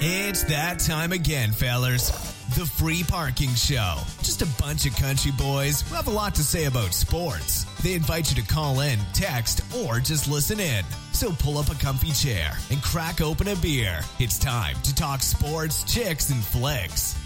It's that time again, fellers. The Free Parking Show. Just a bunch of country boys who have a lot to say about sports. They invite you to call in, text, or just listen in. So pull up a comfy chair and crack open a beer. It's time to talk sports, chicks, and flicks.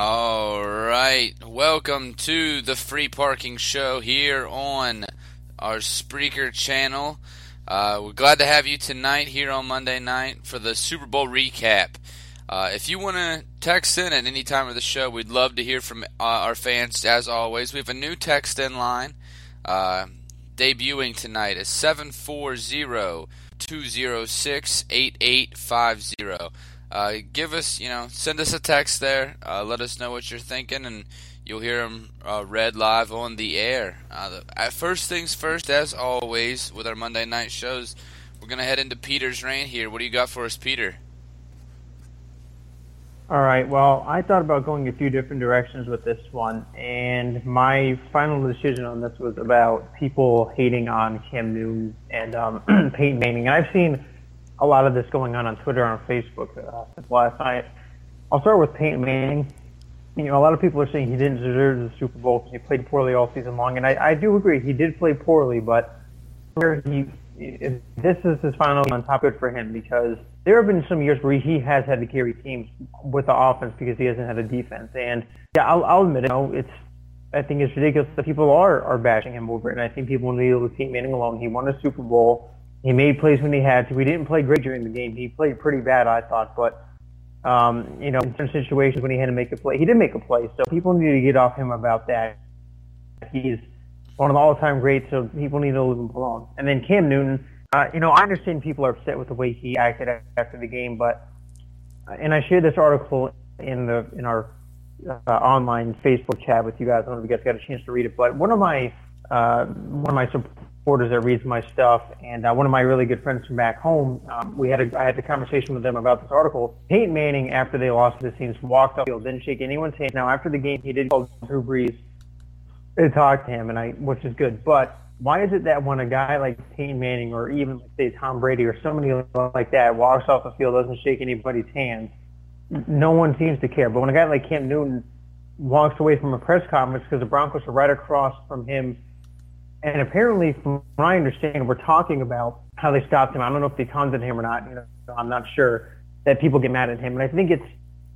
All right. Welcome to the Free Parking Show here on our Spreaker channel. Uh, we're glad to have you tonight here on Monday night for the Super Bowl recap. Uh, if you want to text in at any time of the show, we'd love to hear from uh, our fans as always. We have a new text in line uh, debuting tonight is 740 206 8850 uh, give us, you know, send us a text there. Uh, let us know what you're thinking, and you'll hear them uh, read live on the air. Uh, the, at first things first, as always, with our Monday night shows, we're gonna head into Peter's reign here. What do you got for us, Peter? All right. Well, I thought about going a few different directions with this one, and my final decision on this was about people hating on Cam Newton and um, Peyton Manning. And I've seen a lot of this going on on Twitter and Facebook uh, last night. I'll start with Peyton Manning. You know, a lot of people are saying he didn't deserve the Super Bowl because he played poorly all season long, and I, I do agree he did play poorly. But he, if this is his final on top, good for him because there have been some years where he has had to carry teams with the offense because he hasn't had a defense. And yeah, I'll, I'll admit it. You know, it's I think it's ridiculous that people are are bashing him over it, and I think people need to leave Peyton Manning alone. He won a Super Bowl. He made plays when he had to. We didn't play great during the game. He played pretty bad, I thought, but um, you know, in certain situations when he had to make a play, he did make a play. So people need to get off him about that. He's one of the all-time greats, so people need to leave him alone. And then Cam Newton, uh, you know, I understand people are upset with the way he acted after the game, but uh, and I shared this article in the in our uh, online Facebook chat with you guys. I don't know if you guys got a chance to read it, but one of my uh, one of my supporters that reads my stuff, and uh, one of my really good friends from back home, um, we had a I had a conversation with them about this article. Peyton Manning, after they lost the teams, walked off the field, didn't shake anyone's hand. Now after the game, he did call Drew Brees to talk to him, and I which is good, but why is it that when a guy like Peyton Manning or even like say Tom Brady or somebody like that walks off the field doesn't shake anybody's hands, no one seems to care. But when a guy like Cam Newton walks away from a press conference because the Broncos are right across from him, and apparently, from what I understand, we're talking about how they stopped him. I don't know if they taunted him or not. You know, I'm not sure that people get mad at him, and I think it's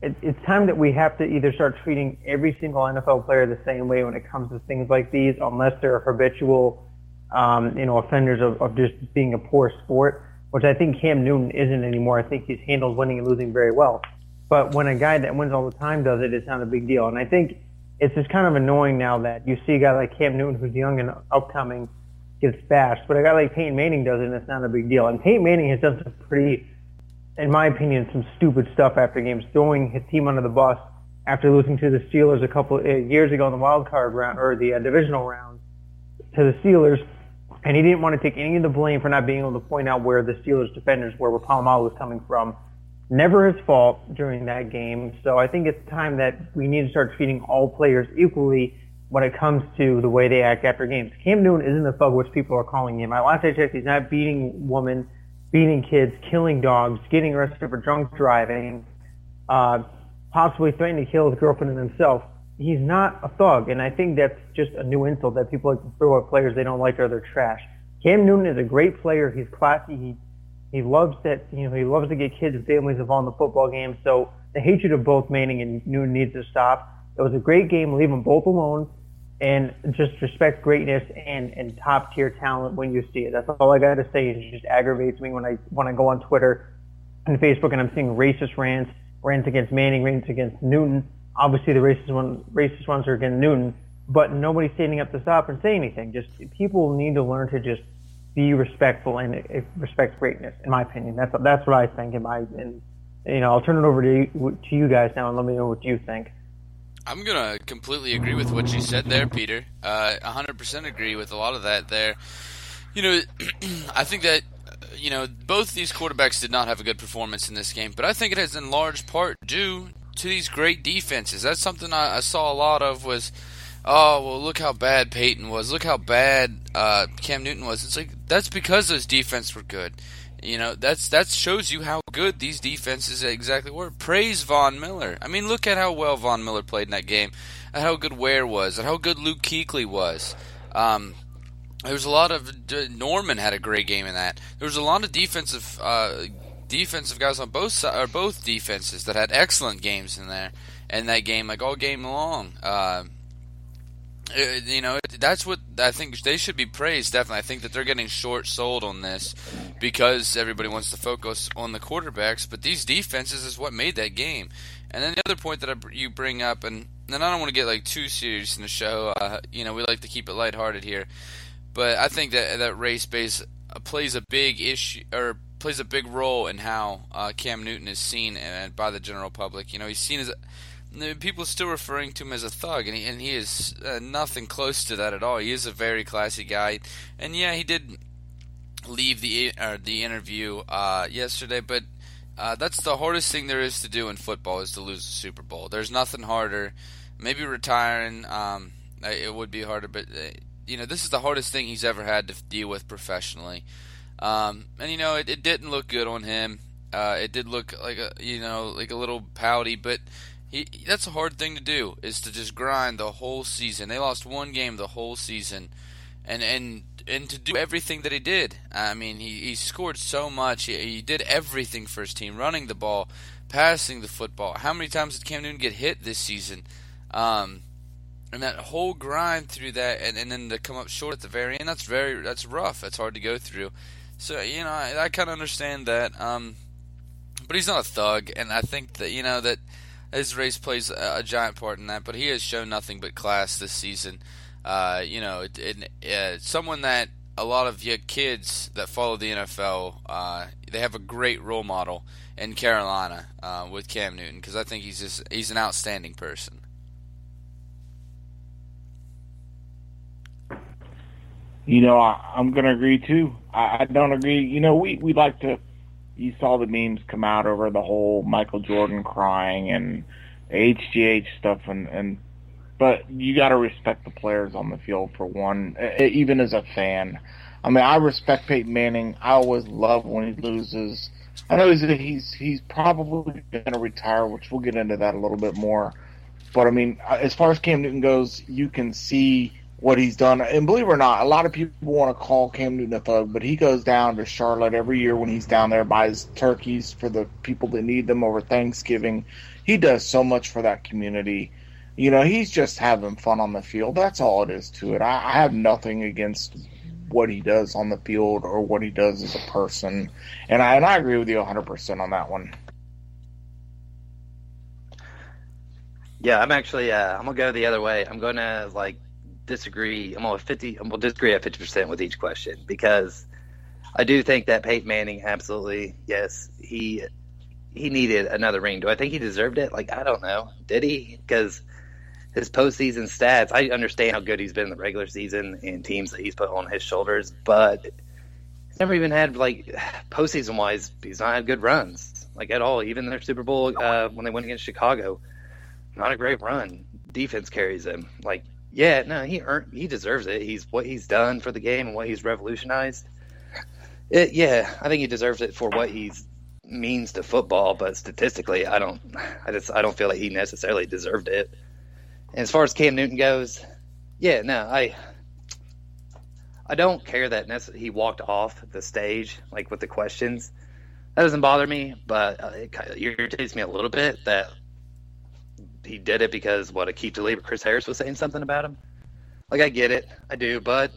it, it's time that we have to either start treating every single NFL player the same way when it comes to things like these, unless they're habitual, um, you know, offenders of, of just being a poor sport, which I think Cam Newton isn't anymore. I think he's handled winning and losing very well. But when a guy that wins all the time does it, it's not a big deal. And I think it's just kind of annoying now that you see a guy like Cam Newton, who's young and upcoming, gets bashed, but a guy like Peyton Manning does it, and it's not a big deal. And Peyton Manning has done some pretty, in my opinion, some stupid stuff after games, throwing his team under the bus after losing to the Steelers a couple uh, years ago in the wild card round or the uh, divisional round to the Steelers, and he didn't want to take any of the blame for not being able to point out where the Steelers defenders were, where Polamalu was coming from never his fault during that game. So I think it's time that we need to start treating all players equally when it comes to the way they act after games. Cam Newton isn't the thug which people are calling him. My last I checked, he's not beating women, beating kids, killing dogs, getting arrested for drunk driving, uh, possibly threatening to kill his girlfriend and himself. He's not a thug, and I think that's just a new insult that people like to throw at players they don't like or they're trash. Cam Newton is a great player. He's classy. He he loves that, you know, he loves to get kids and families involved in the football game. So the hatred of both Manning and Newton needs to stop. It was a great game. Leave them both alone and just respect greatness and, and top tier talent when you see it. That's all I got to say. It just aggravates me when I, when I go on Twitter and Facebook and I'm seeing racist rants, rants against Manning, rants against Newton. Obviously the racist one, racist ones are against Newton, but nobody's standing up to stop and say anything. Just people need to learn to just be respectful and respect greatness. In my opinion, that's that's what I think. In my, and you know, I'll turn it over to you, to you guys now and let me know what you think. I'm gonna completely agree with what you said there, Peter. Uh, 100% agree with a lot of that there. You know, I think that you know both these quarterbacks did not have a good performance in this game, but I think it is in large part due to these great defenses. That's something I, I saw a lot of was, oh well, look how bad Peyton was. Look how bad uh, Cam Newton was. It's like that's because those defenses were good. You know, that's that shows you how good these defenses exactly were. Praise Von Miller. I mean, look at how well Von Miller played in that game, and how good Ware was, and how good Luke Kuechly was. Um, there was a lot of Norman had a great game in that. There was a lot of defensive uh, defensive guys on both sides, or both defenses that had excellent games in there in that game, like all game long. Uh, you know, that's what I think they should be praised. Definitely, I think that they're getting short sold on this because everybody wants to focus on the quarterbacks. But these defenses is what made that game. And then the other point that I, you bring up, and then I don't want to get like too serious in the show. Uh, you know, we like to keep it lighthearted here, but I think that that race base uh, plays a big issue or plays a big role in how uh, Cam Newton is seen uh, by the general public. You know, he's seen as people are still referring to him as a thug, and he, and he is uh, nothing close to that at all. He is a very classy guy, and yeah, he did leave the uh, the interview uh, yesterday, but uh, that's the hardest thing there is to do in football is to lose the Super Bowl. There's nothing harder. Maybe retiring, um, it would be harder, but uh, you know this is the hardest thing he's ever had to deal with professionally. Um, and you know it, it, didn't look good on him. Uh, it did look like a you know like a little pouty, but he, that's a hard thing to do is to just grind the whole season. They lost one game the whole season, and and and to do everything that he did. I mean, he, he scored so much. He, he did everything for his team, running the ball, passing the football. How many times did Cam Newton get hit this season? Um, and that whole grind through that, and, and then to come up short at the very end, that's very that's rough. That's hard to go through. So you know, I, I kind of understand that. Um, but he's not a thug, and I think that you know that his race plays a, a, giant part in that, but he has shown nothing but class this season. Uh, you know, it, it, uh, someone that a lot of your kids that follow the NFL, uh, they have a great role model in Carolina uh, with Cam Newton because I think he's just he's an outstanding person. You know, I, am going to agree too. I, I don't agree. You know, we we like to you saw the memes come out over the whole Michael Jordan crying and HGH stuff and and but you got to respect the players on the field for one even as a fan. I mean, I respect Peyton Manning. I always love when he loses. I know he's he's he's probably going to retire, which we'll get into that a little bit more. But I mean, uh, as far as Cam Newton goes, you can see what he's done. And believe it or not, a lot of people want to call Cam Newton a thug, but he goes down to Charlotte every year when he's down there, buys turkeys for the people that need them over Thanksgiving. He does so much for that community. You know, he's just having fun on the field. That's all it is to it. I, I have nothing against what he does on the field or what he does as a person. And I and I agree with you 100% on that one. Yeah, I'm actually uh, I'm gonna go the other way. I'm gonna like disagree. I'm on fifty. I'm gonna disagree at fifty percent with each question because I do think that Peyton Manning absolutely yes he he needed another ring. Do I think he deserved it? Like I don't know. Did he? Because his postseason stats, I understand how good he's been in the regular season and teams that he's put on his shoulders, but he's never even had like postseason wise. He's not had good runs like at all. Even their Super Bowl uh, when they went against Chicago, not a great run. Defense carries him. Like yeah, no, he earned, he deserves it. He's what he's done for the game and what he's revolutionized. It, yeah, I think he deserves it for what he means to football. But statistically, I don't, I just, I don't feel like he necessarily deserved it. And as far as Cam Newton goes, yeah, no, I, I don't care that he walked off the stage like with the questions. That doesn't bother me, but uh, it irritates me a little bit that he did it because what Aqib Talib or Chris Harris was saying something about him. Like I get it, I do, but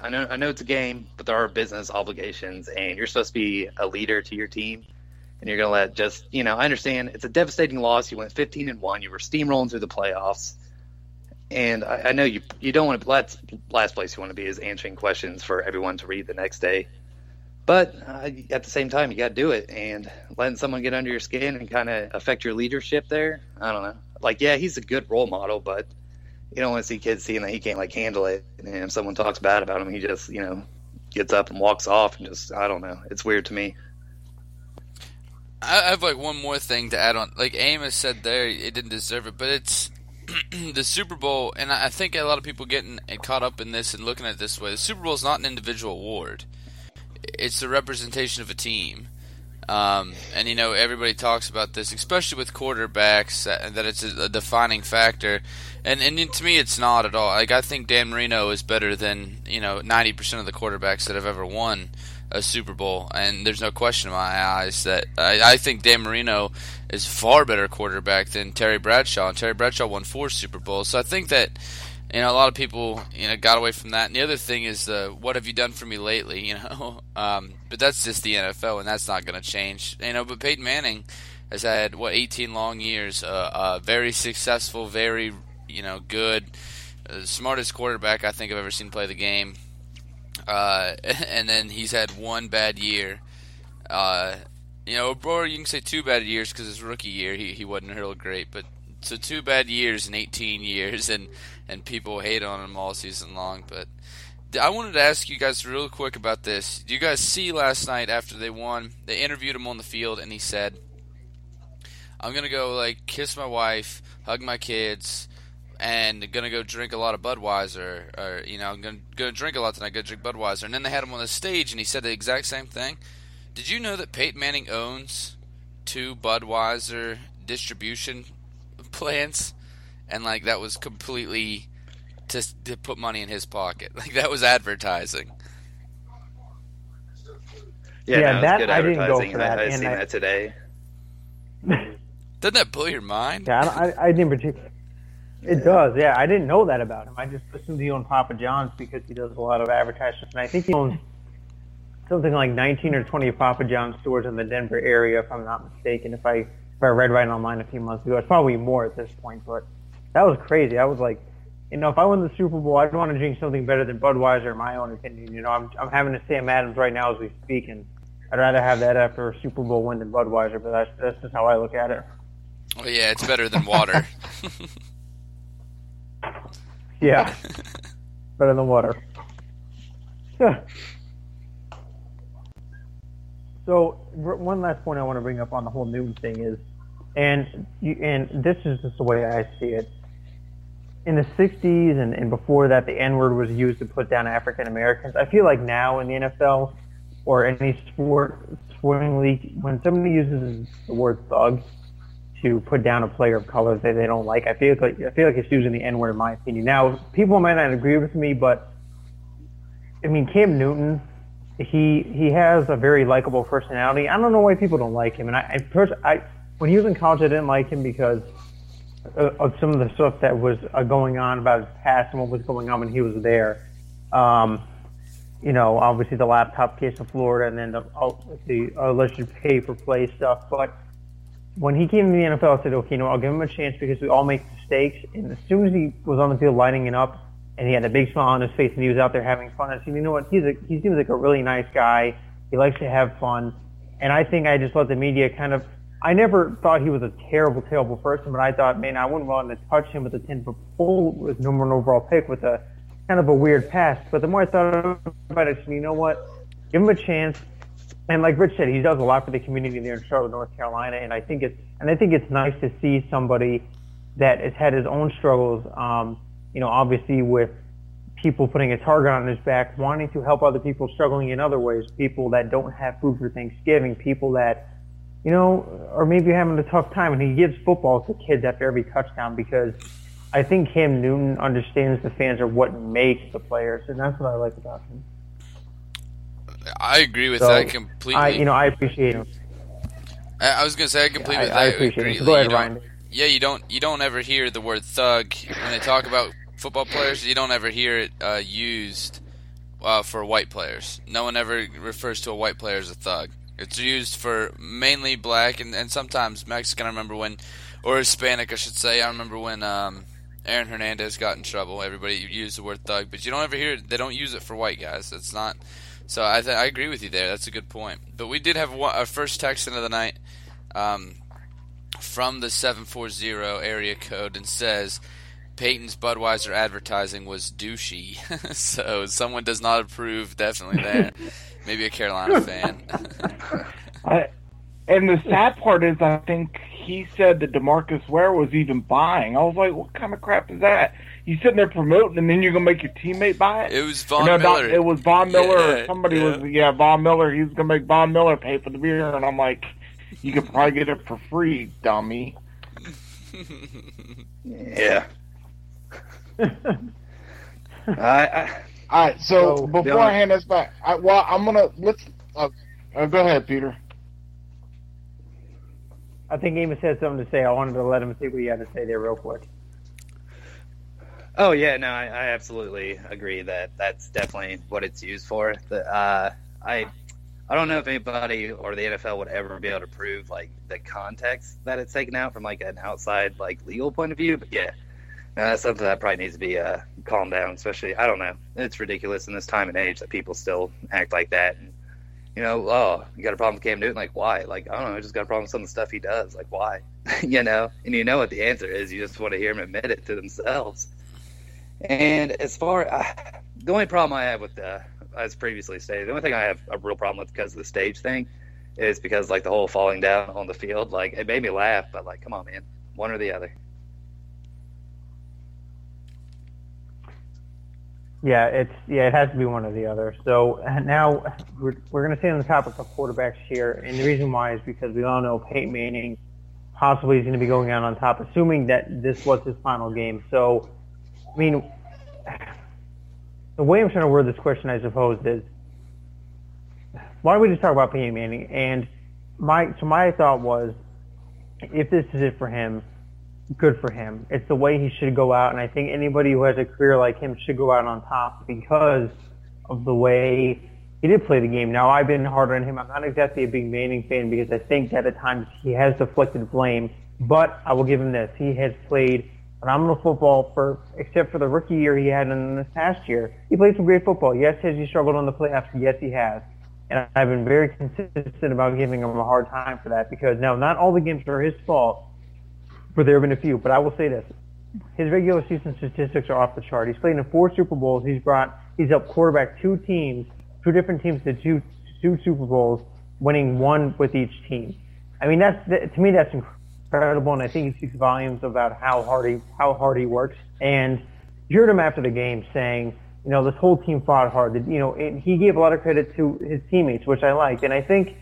I know I know it's a game, but there are business obligations, and you're supposed to be a leader to your team, and you're gonna let just you know I understand it's a devastating loss. You went 15 and one, you were steamrolling through the playoffs, and I, I know you you don't want to last last place you want to be is answering questions for everyone to read the next day. But uh, at the same time, you got to do it, and letting someone get under your skin and kind of affect your leadership there. I don't know like yeah, he's a good role model, but you don't want to see kids seeing that he can't like handle it, and if someone talks bad about him, he just you know gets up and walks off and just I don't know. It's weird to me. I have like one more thing to add on. Like Amos said there, it didn't deserve it, but it's the Super Bowl, and I think a lot of people getting caught up in this and looking at it this way. The Super Bowl is not an individual award; it's the representation of a team. Um, and you know everybody talks about this, especially with quarterbacks, uh, that it's a, a, defining factor. And and to me, it's not at all. Like I think Dan Marino is better than you know ninety percent of the quarterbacks that have ever won a Super Bowl, and there's no question in my eyes that I, I think Dan Marino is far better quarterback than Terry Bradshaw. And Terry Bradshaw won four Super Bowls, so I think that you know a lot of people you know got away from that. And the other thing is the what have you done for me lately? You know, um, but that's just the NFL, and that's not going to change. You know, but Peyton Manning has had what 18 long years, uh, uh, very successful, very you know good, uh, smartest quarterback I think I've ever seen play the game. Uh, and then he's had one bad year. Uh, you know, or you can say two bad years because his rookie year he, he wasn't real great, but so two bad years in 18 years, and and people hate on him all season long. But I wanted to ask you guys real quick about this. Do you guys see last night after they won? They interviewed him on the field, and he said, "I'm gonna go like kiss my wife, hug my kids." and gonna go drink a lot of Budweiser, or you know, I'm gonna go drink a lot tonight. Go drink Budweiser, and then they had him on the stage, and he said the exact same thing. Did you know that Peyton Manning owns two Budweiser distribution plants, and like that was completely to to put money in his pocket, like that was advertising. Yeah, yeah no, that I didn't go for that. I, I seen I, that today. Doesn't that blow your mind? Yeah, I, I didn't particularly. It does, yeah. I didn't know that about him. I just assumed he owned Papa John's because he does a lot of advertisements, and I think he owns something like 19 or 20 Papa John's stores in the Denver area, if I'm not mistaken. If I if I read right online a few months ago, it's probably more at this point, but that was crazy. I was like, you know, if I win the Super Bowl, I'd want to drink something better than Budweiser, in my own opinion. You know, I'm I'm having a Sam Adams right now as we speak, and I'd rather have that after a Super Bowl win than Budweiser. But that's that's just how I look at it. Well, yeah, it's better than water. Yeah. Better than water. so one last point I want to bring up on the whole Newton thing is, and you, and this is just the way I see it. In the '60s and, and before that, the N word was used to put down African Americans. I feel like now in the NFL or any sport sporting league, when somebody uses the word thug, to put down a player of color that they don't like. I feel like I feel like it's using the N word in my opinion. Now, people might not agree with me, but I mean, Cam Newton, he he has a very likable personality. I don't know why people don't like him. And I, I, first, I when he was in college, I didn't like him because of some of the stuff that was uh, going on about his past and what was going on when he was there. Um, you know, obviously the laptop case in Florida, and then the, uh, the alleged pay for play stuff, but when he came to the NFL, I said, okay, you know, I'll give him a chance because we all make mistakes. And as soon as he was on the field lighting it up, and he had a big smile on his face, and he was out there having fun, I said, you know what? He's a, he seems like a really nice guy. He likes to have fun, and I think I just let the media kind of. I never thought he was a terrible, terrible person, but I thought, man, I wouldn't want to touch him with a ten foot pole with number one overall pick with a kind of a weird past. But the more I thought about it, you know what? Give him a chance and like Rich said, he does a lot for the community there in Charlotte, North Carolina, and I think it's and I think it's nice to see somebody that has had his own struggles. Um, you know, obviously with people putting a target on his back, wanting to help other people struggling in other ways, people that don't have food for Thanksgiving, people that you know, or maybe you're having a tough time, and he gives football to kids after every touchdown because I think Cam Newton understands the fans are what makes the players, and that's what I like about him. I agree with so, that completely. I, you know, I appreciate him. I, was gonna say I completely. Yeah, I, I, appreciate agree. Go ahead, Ryan. Yeah, you don't you don't ever hear the word thug when they talk about football players. You don't ever hear it uh, used uh, for white players. No one ever refers to a white player as a thug. It's used for mainly black and, and sometimes Mexican. I remember when, or Hispanic, I should say. I remember when um, Aaron Hernandez got in trouble. Everybody used the word thug, but you don't ever hear it. They don't use it for white guys. It's not so I, th- I agree with you there. That's a good point. But we did have one, our first text into the night um, from the 740 area code and says Peyton's Budweiser advertising was douchey. so someone does not approve, definitely there. Maybe a Carolina fan. I, And the sad part is, I think he said that Demarcus Ware was even buying. I was like, what kind of crap is that? You sitting there promoting, and then you're gonna make your teammate buy it? It was Von no, Miller. Not, it was Von Miller. Yeah, or somebody yeah. was yeah, Von Miller. He's gonna make Von Miller pay for the beer, and I'm like, you could probably get it for free, dummy. Yeah. I, I, All right, so, So, before I hand this back, I, well, I'm gonna let's. Uh, uh, go ahead, Peter. I think Amos had something to say. I wanted to let him see what he had to say there real quick. oh yeah, no, I, I absolutely agree that that's definitely what it's used for. The, uh, I, I don't know if anybody or the NFL would ever be able to prove like the context that it's taken out from like an outside like legal point of view, but yeah. No, that's something that probably needs to be uh, calmed down. Especially, I don't know. It's ridiculous in this time and age that people still act like that. And, you know, oh, you got a problem with Cam Newton? Like, why? Like, I don't know. I just got a problem with some of the stuff he does. Like, why? you know, and you know what the answer is. You just want to hear them admit it to themselves. And as far, uh, the only problem I have with, the, as previously stated, the only thing I have a real problem with because of the stage thing is because like the whole falling down on the field. Like, it made me laugh, but like, come on, man, one or the other. Yeah, it's yeah, it has to be one or the other. So now we're we're going to stay on the topic of quarterbacks here, and the reason why is because we all know Peyton Manning possibly is going to be going out on top, assuming that this was his final game. So, I mean, the way I'm trying to word this question, I suppose, is why don't we just talk about Peyton Manning? And my so my thought was, if this is it for him, good for him. It's the way he should go out, and I think anybody who has a career like him should go out on top because of the way he did play the game. Now, I've been harder on him. I'm not exactly a big Manning fan because I think that at times he has deflected blame, but I will give him this. He has played phenomenal football for, except for the rookie year he had in this past year. He played some great football. Yes, has he struggled on the playoffs? Yes, he has. And I've been very consistent about giving him a hard time for that because now not all the games are his fault but there have been a few. But I will say this: his regular season statistics are off the chart. He's played in four Super Bowls. He's brought, he's helped quarterback two teams, two different teams to two two Super Bowls, winning one with each team. I mean, that's that, to me that's incredible, and I think it speaks volumes about how hard he how hard he works. And you heard him after the game saying, you know, this whole team fought hard. You know, and he gave a lot of credit to his teammates, which I liked, and I think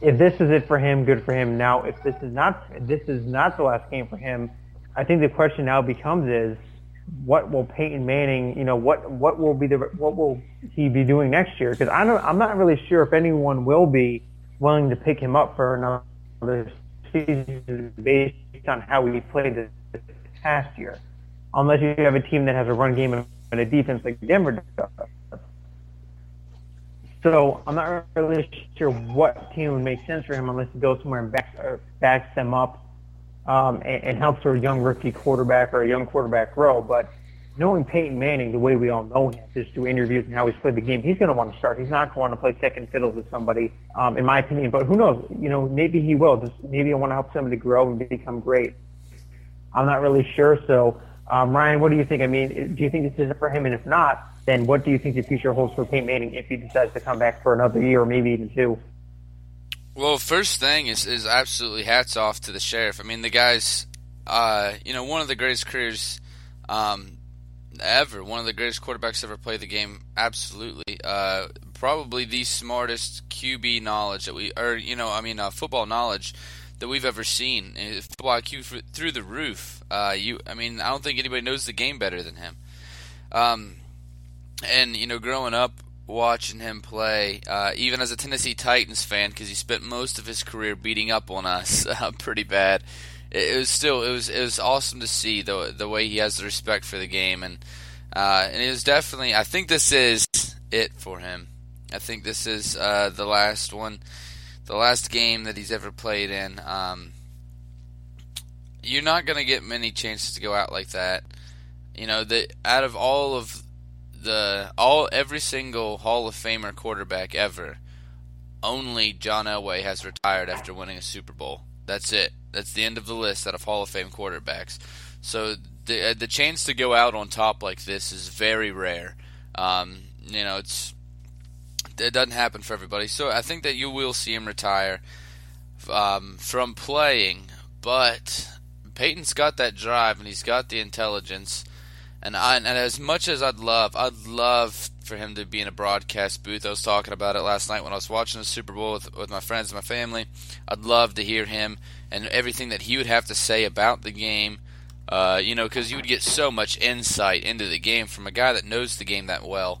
if this is it for him, good for him. Now, if this is not this is not the last game for him, I think the question now becomes is what will Peyton Manning, you know, what what will be the what will he be doing next year? Because I don't, I'm not really sure if anyone will be willing to pick him up for another season based on how he played this past year, unless you have a team that has a run game and a defense like Denver does. So I'm not really sure what team would make sense for him unless he goes somewhere and backs, backs them up um, and, and helps a young rookie quarterback or a young quarterback grow. But knowing Peyton Manning the way we all know him, just through interviews and how he's played the game, he's going to want to start. He's not going to play second fiddle with somebody, um, in my opinion. But who knows? You know, maybe he will. Just maybe I want to help somebody grow and become great. I'm not really sure. So, um, Ryan, what do you think? I mean, do you think this is for him? And if not, then what do you think the future holds for Peyton Manning if he decides to come back for another year or maybe even two? Well, first thing is is absolutely hats off to the sheriff. I mean, the guy's, uh, you know, one of the greatest careers um, ever. One of the greatest quarterbacks ever played the game. Absolutely, uh, probably the smartest QB knowledge that we, or you know, I mean, uh, football knowledge that we've ever seen. Football IQ through the roof. Uh, you, I mean, I don't think anybody knows the game better than him. Um, and you know, growing up watching him play, uh, even as a Tennessee Titans fan, because he spent most of his career beating up on us uh, pretty bad. It, it was still it was it was awesome to see the the way he has the respect for the game, and uh, and it was definitely I think this is it for him. I think this is uh, the last one, the last game that he's ever played in. Um, you're not going to get many chances to go out like that. You know, the out of all of the all every single Hall of Famer quarterback ever, only John Elway has retired after winning a Super Bowl. That's it. That's the end of the list out of Hall of Fame quarterbacks. So the uh, the chance to go out on top like this is very rare. Um, you know, it's it doesn't happen for everybody. So I think that you will see him retire. um, from playing, but Peyton's got that drive and he's got the intelligence. And I, and as much as I'd love, I'd love for him to be in a broadcast booth. I was talking about it last night when I was watching the Super Bowl with, with my friends and my family. I'd love to hear him and everything that he would have to say about the game. Uh, you know, because you would get so much insight into the game from a guy that knows the game that well.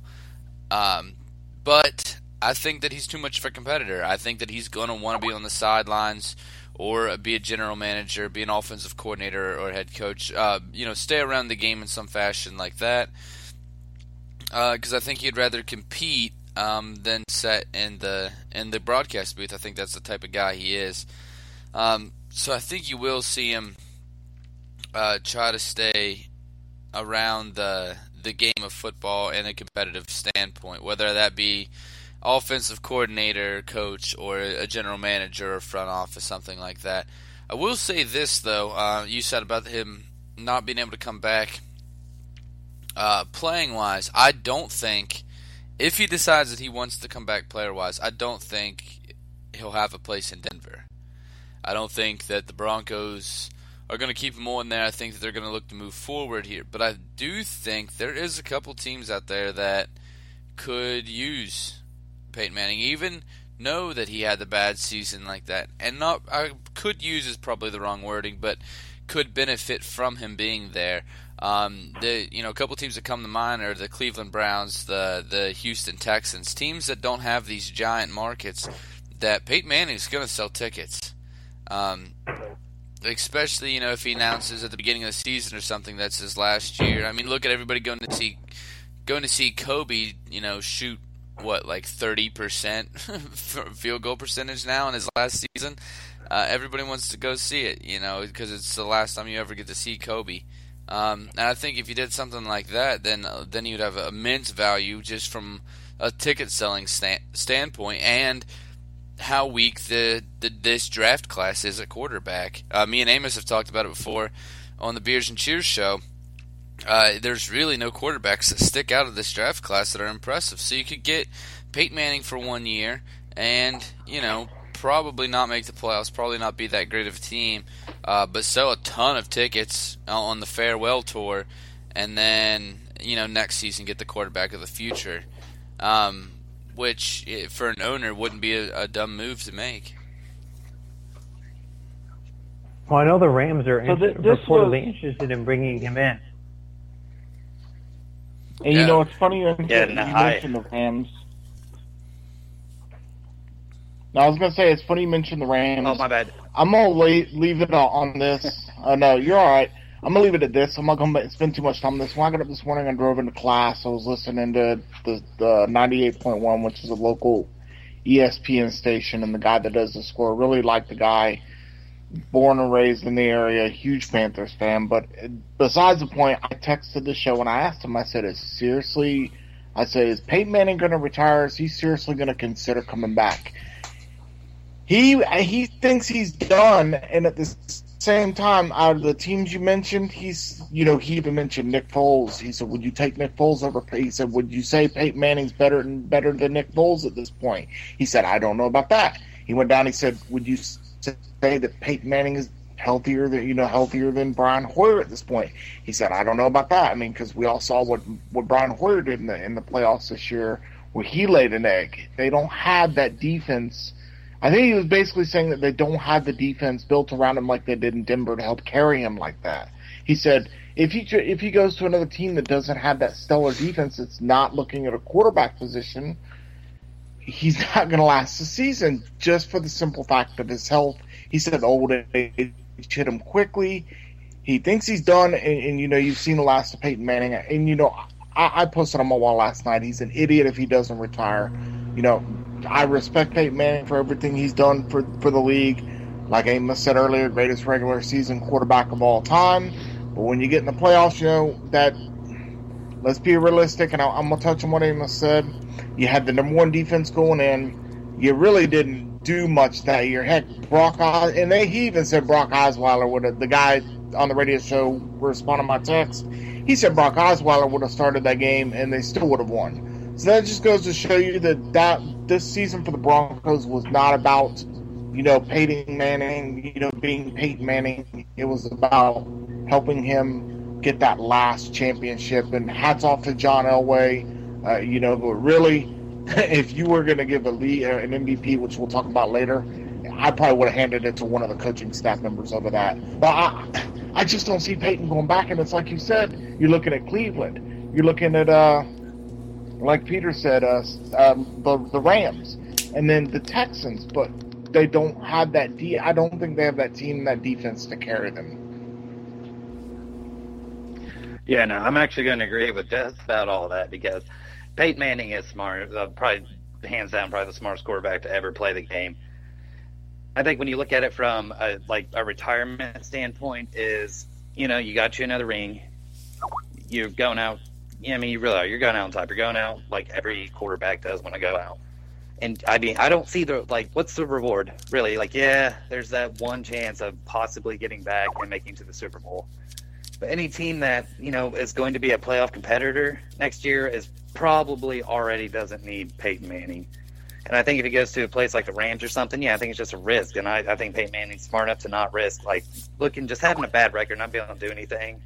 Um, but I think that he's too much of a competitor. I think that he's going to want to be on the sidelines or be a general manager, be an offensive coordinator or head coach. Uh, you know, stay around the game in some fashion like that. Because uh, I think he'd rather compete um, than set in the in the broadcast booth. I think that's the type of guy he is. Um, so I think you will see him uh, try to stay around the the game of football in a competitive standpoint, whether that be offensive coordinator, coach, or a general manager or front office, something like that. I will say this though, uh, you said about him not being able to come back uh, playing wise. I don't think if he decides that he wants to come back player wise, I don't think he'll have a place in Denver. I don't think that the Broncos are going to keep him on there. I think that they're going to look to move forward here. But I do think there is a couple teams out there that could use Peyton Manning, even know that he had the bad season like that, and not I could use is probably the wrong wording, but could benefit from him being there. Um, the you know a couple teams that come to mind are the Cleveland Browns, the the Houston Texans, teams that don't have these giant markets that Peyton Manning is going to sell tickets. Um, especially you know if he announces at the beginning of the season or something that's his last year. I mean, look at everybody going to see going to see Kobe, you know, shoot what like 30% field goal percentage now in his last season. Uh, everybody wants to go see it, you know, because it's the last time you ever get to see Kobe. Um, and I think if you did something like that, then uh, then you'd have immense value just from a ticket selling sta- standpoint and how weak the, the, this draft class is at quarterback. Uh, me and Amos have talked about it before on the Beers and Cheers show uh, there's really no quarterbacks that stick out of this draft class that are impressive. So you could get Peyton Manning for one year, and you know probably not make the playoffs, probably not be that great of a team, uh, but sell a ton of tickets on the farewell tour, and then you know next season get the quarterback of the future, um, which for an owner wouldn't be a, a, dumb move to make. Well, I know the Rams are so th- reportedly was... interested in bringing him in. And yeah. you know, it's funny you, yeah, you mentioned the Rams. Now, I was gonna say it's funny you mentioned the Rams. Oh my bad. I'm gonna leave, leave it on this. uh, no, you're all right. I'm gonna leave it at this. I'm not gonna spend too much time on this. When I got up this morning and drove into class, I was listening to the, the 98.1, which is a local ESPN station, and the guy that does the score really liked the guy born and raised in the area, huge Panthers fan. But besides the point, I texted the show and I asked him. I said, "Is seriously?" I said, "Is Peyton Manning going to retire? Is he seriously going to consider coming back?" He he thinks he's done, and at the same time, out of the teams you mentioned, he's you know he even mentioned Nick Foles. He said, "Would you take Nick Foles over?" He said, "Would you say Peyton Manning's better than better than Nick Foles at this point?" He said, "I don't know about that." He went down. He said, "Would you?" Say that Peyton Manning is healthier than you know healthier than Brian Hoyer at this point. He said, "I don't know about that. I mean, because we all saw what what Brian Hoyer did in the in the playoffs this year, where he laid an egg. They don't have that defense." I think he was basically saying that they don't have the defense built around him like they did in Denver to help carry him like that. He said if he if he goes to another team that doesn't have that stellar defense, that's not looking at a quarterback position, he's not going to last the season just for the simple fact of his health he said old age hit him quickly. He thinks he's done, and, and you know you've seen the last of Peyton Manning, and you know I, I posted on my wall last night. He's an idiot if he doesn't retire. You know I respect Peyton Manning for everything he's done for for the league. Like Amos said earlier, greatest regular season quarterback of all time. But when you get in the playoffs, you know that let's be realistic, and I, am gonna touch on what Amos said. You had the number one defense going in. You really didn't do much that year. Heck, Brock and they he even said Brock Osweiler would have the guy on the radio show responding my text. He said Brock Osweiler would have started that game and they still would have won. So that just goes to show you that that this season for the Broncos was not about you know, Peyton Manning, you know, being Peyton Manning, it was about helping him get that last championship. And hats off to John Elway. Uh, you know, but really, if you were going to give a lead, uh, an MVP, which we'll talk about later, I probably would have handed it to one of the coaching staff members over that. But I, I just don't see Peyton going back. And it's like you said, you're looking at Cleveland. You're looking at, uh, like Peter said, uh, um, the, the Rams, and then the Texans. But they don't have that. De- I don't think they have that team, that defense to carry them. Yeah, no, I'm actually going to agree with just about all that because Peyton Manning is smart. Uh, probably hands down, probably the smartest quarterback to ever play the game. I think when you look at it from a, like a retirement standpoint, is you know you got you another ring, you're going out. Yeah, I mean you really are. You're going out on top. You're going out like every quarterback does when I go out. And I mean, I don't see the like. What's the reward really? Like, yeah, there's that one chance of possibly getting back and making to the Super Bowl. But any team that you know is going to be a playoff competitor next year is probably already doesn't need Peyton Manning. And I think if he goes to a place like the Rams or something, yeah, I think it's just a risk. And I, I think Peyton Manning's smart enough to not risk like looking just having a bad record, not being able to do anything.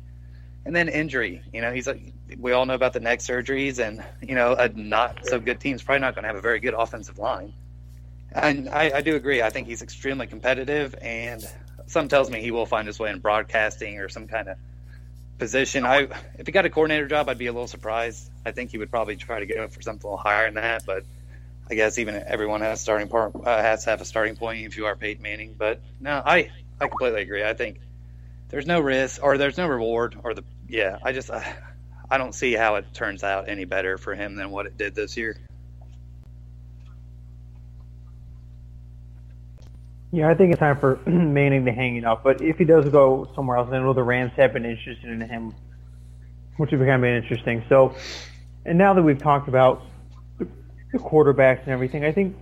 And then injury, you know, he's a, we all know about the neck surgeries, and you know, a not so good team's probably not going to have a very good offensive line. And I, I do agree. I think he's extremely competitive, and some tells me he will find his way in broadcasting or some kind of position. I if he got a coordinator job, I'd be a little surprised. I think he would probably try to go for something a little higher than that. But I guess even everyone has starting part uh, has to have a starting point if you are Peyton Manning. But no, I I completely agree. I think there's no risk or there's no reward or the yeah. I just I, I don't see how it turns out any better for him than what it did this year. Yeah, I think it's time for Manning to hang it up. But if he does go somewhere else, I know the Rams have been interested in him, which would be kind of interesting. So, and now that we've talked about the, the quarterbacks and everything, I think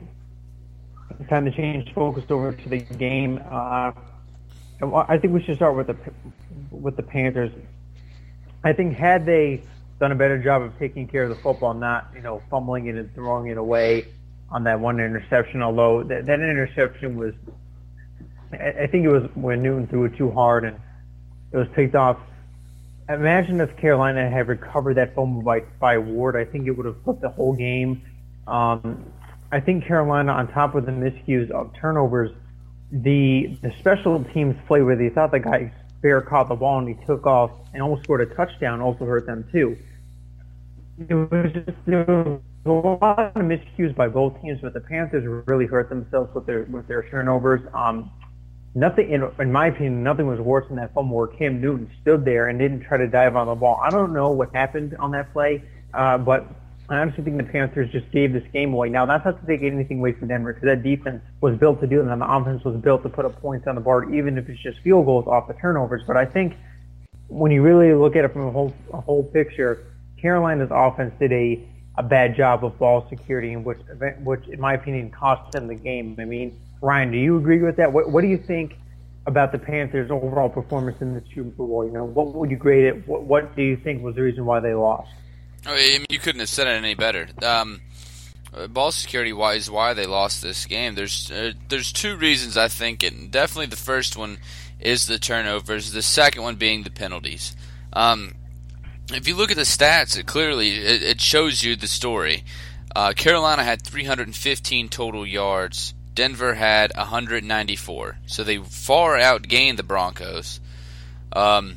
it's time to change focus over to the game. Uh, I think we should start with the with the Panthers. I think had they done a better job of taking care of the football, not you know fumbling it and throwing it away on that one interception, although that, that interception was, I, I think it was when Newton threw it too hard and it was picked off. Imagine if Carolina had recovered that fumble by, by Ward. I think it would have flipped the whole game. Um, I think Carolina, on top of the miscues of turnovers, the the special teams play where they thought the guy Bear caught the ball and he took off and almost scored a touchdown also hurt them too. It was just there was a lot of miscues by both teams, but the Panthers really hurt themselves with their with their turnovers. Um, nothing, in, in my opinion, nothing was worse than that fumble where Cam Newton stood there and didn't try to dive on the ball. I don't know what happened on that play, uh, but I honestly think the Panthers just gave this game away. Now, that's not to take anything away from Denver because that defense was built to do it, and the offense was built to put up points on the board, even if it's just field goals off the turnovers. But I think when you really look at it from a whole a whole picture, Carolina's offense did a a bad job of ball security, in which which in my opinion cost them the game. I mean, Ryan, do you agree with that? What what do you think about the Panthers' overall performance in the Super Bowl? You know, what would you grade it? What what do you think was the reason why they lost? I mean, you couldn't have said it any better. Um, ball security wise, why they lost this game? There's uh, there's two reasons I think, and definitely the first one is the turnovers. The second one being the penalties. Um, if you look at the stats, it clearly it, it shows you the story. Uh, Carolina had 315 total yards. Denver had 194, so they far outgained the Broncos. Um,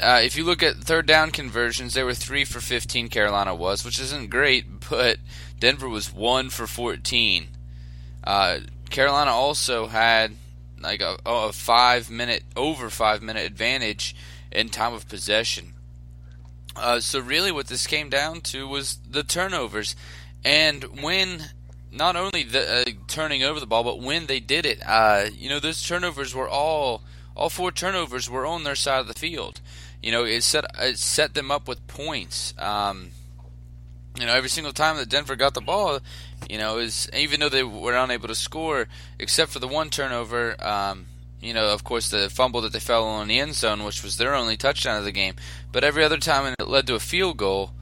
uh, if you look at third down conversions, they were three for 15. Carolina was, which isn't great, but Denver was one for 14. Uh, Carolina also had like a, a five minute, over five minute advantage in time of possession. Uh, so really, what this came down to was the turnovers, and when not only the uh, turning over the ball, but when they did it, uh, you know, those turnovers were all all four turnovers were on their side of the field. You know, it set it set them up with points. Um, you know, every single time that Denver got the ball, you know, is even though they were unable to score, except for the one turnover. Um, you know, of course, the fumble that they fell on the end zone, which was their only touchdown of the game. But every other time it led to a field goal.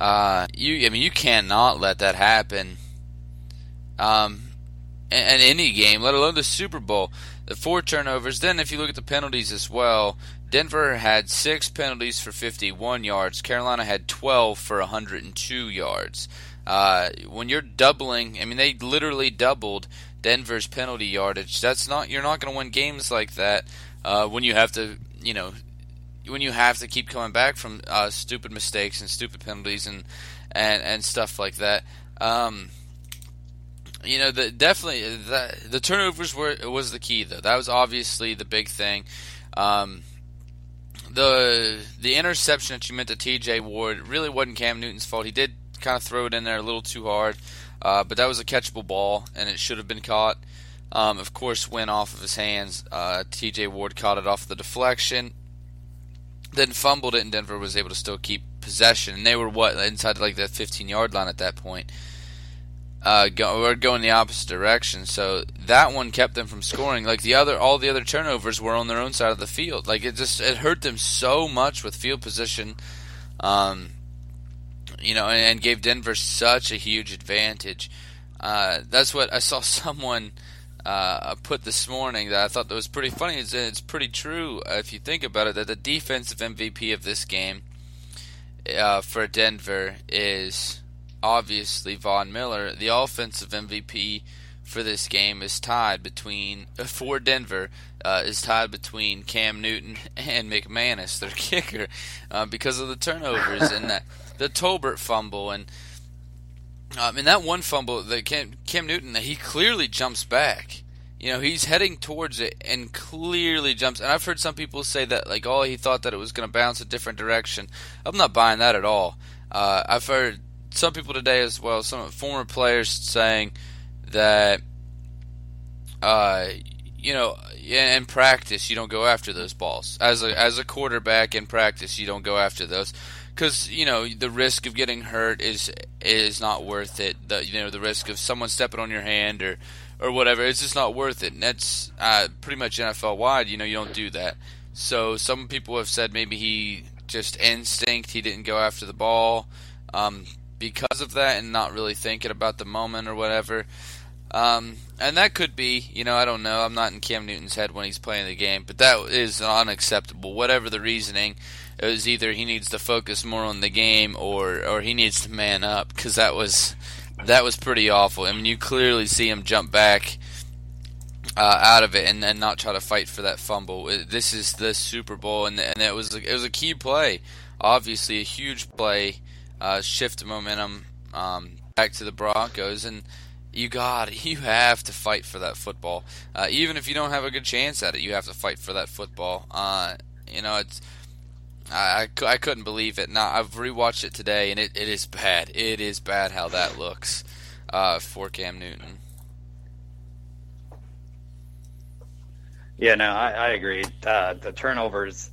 Uh, you, I mean, you cannot let that happen. Um, and any game, let alone the Super Bowl. The four turnovers. Then, if you look at the penalties as well, Denver had six penalties for 51 yards. Carolina had 12 for 102 yards. Uh, when you're doubling, I mean, they literally doubled Denver's penalty yardage. That's not you're not going to win games like that uh, when you have to, you know, when you have to keep coming back from uh, stupid mistakes and stupid penalties and and and stuff like that. Um, you know, the, definitely the, the turnovers were was the key though. That was obviously the big thing. Um, the the interception that you meant to T.J. Ward really wasn't Cam Newton's fault. He did kind of throw it in there a little too hard, uh, but that was a catchable ball and it should have been caught. Um, of course, went off of his hands. Uh, T.J. Ward caught it off the deflection, then fumbled it, and Denver was able to still keep possession. And they were what inside like that 15 yard line at that point uh, go, or going the opposite direction. So that one kept them from scoring. Like the other, all the other turnovers were on their own side of the field. Like it just it hurt them so much with field position, um, you know, and, gave Denver such a huge advantage. Uh, that's what I saw someone uh, put this morning that I thought that was pretty funny. It's, it's pretty true if you think about it. That the defensive MVP of this game uh, for Denver is obviously Von Miller. The offensive MVP for this game is tied between for Denver uh, is tied between Cam Newton and McManus, their kicker, uh, because of the turnovers and that, the Tolbert fumble and. Um, and that one fumble, that Cam, Cam Newton, he clearly jumps back. You know, he's heading towards it and clearly jumps. And I've heard some people say that, like, oh, he thought that it was going to bounce a different direction. I'm not buying that at all. Uh, I've heard some people today as well, some former players saying that, uh, you know, in practice you don't go after those balls. As a as a quarterback in practice, you don't go after those because you know the risk of getting hurt is is not worth it. The you know the risk of someone stepping on your hand or or whatever, it's just not worth it. And that's uh, pretty much NFL wide. You know, you don't do that. So some people have said maybe he just instinct. He didn't go after the ball. Um, because of that and not really thinking about the moment or whatever. Um, and that could be, you know, I don't know. I'm not in Cam Newton's head when he's playing the game, but that is unacceptable. Whatever the reasoning, it was either he needs to focus more on the game or or he needs to man up because that was that was pretty awful. I mean, you clearly see him jump back uh, out of it and, and not try to fight for that fumble. This is the Super Bowl, and and it was it was a key play, obviously a huge play uh, shift momentum um, back to the Broncos, and you got you have to fight for that football. Uh, even if you don't have a good chance at it, you have to fight for that football. Uh, you know, it's I, I, I, couldn't believe it. Now I've rewatched it today, and it, it is bad. It is bad how that looks uh, for Cam Newton. Yeah, no, I, I agree. Uh, the turnovers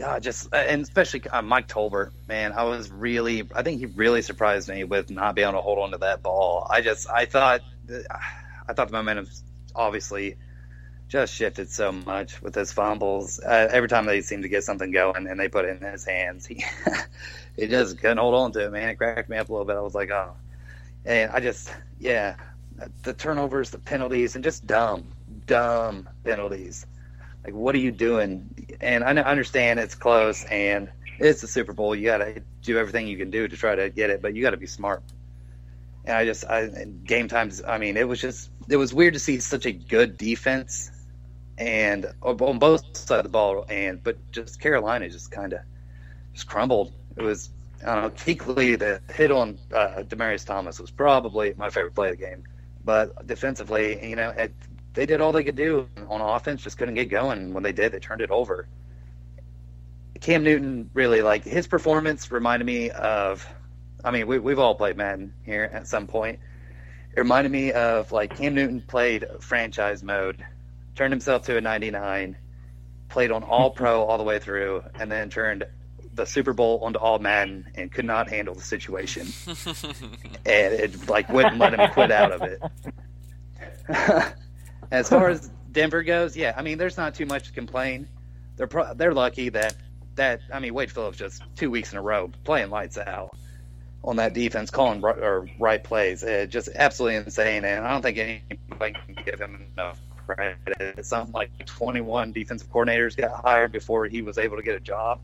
God, just uh, and especially uh, Mike Tolbert, man, I was really, I think he really surprised me with not being able to hold on to that ball. I just, I thought, I thought the momentum obviously just shifted so much with his fumbles. Uh, every time they seemed to get something going and they put it in his hands, he he just couldn't hold on to it. Man, it cracked me up a little bit. I was like, oh, and I just, yeah, the turnovers, the penalties, and just dumb, dumb penalties like what are you doing? And I understand it's close and it's the Super Bowl. You got to do everything you can do to try to get it, but you got to be smart. And I just, I game times. I mean, it was just, it was weird to see such a good defense, and on both sides of the ball, and but just Carolina just kind of just crumbled. It was, I don't know, Kuechly, the hit on uh, Demaryius Thomas was probably my favorite play of the game. But defensively, you know, it, they did all they could do on offense, just couldn't get going. When they did, they turned it over. Cam Newton really like his performance reminded me of. I mean, we, we've all played Madden here at some point. It reminded me of like Cam Newton played franchise mode, turned himself to a 99, played on All Pro all the way through, and then turned the Super Bowl onto All Madden and could not handle the situation, and it like wouldn't let him quit out of it. As far as Denver goes, yeah, I mean, there's not too much to complain. They're pro- they're lucky that that I mean, Wade Phillips just two weeks in a row playing lights out. on that defense, calling right, or right plays. It just absolutely insane, and I don't think anybody can give him enough credit. Something like 21 defensive coordinators got hired before he was able to get a job,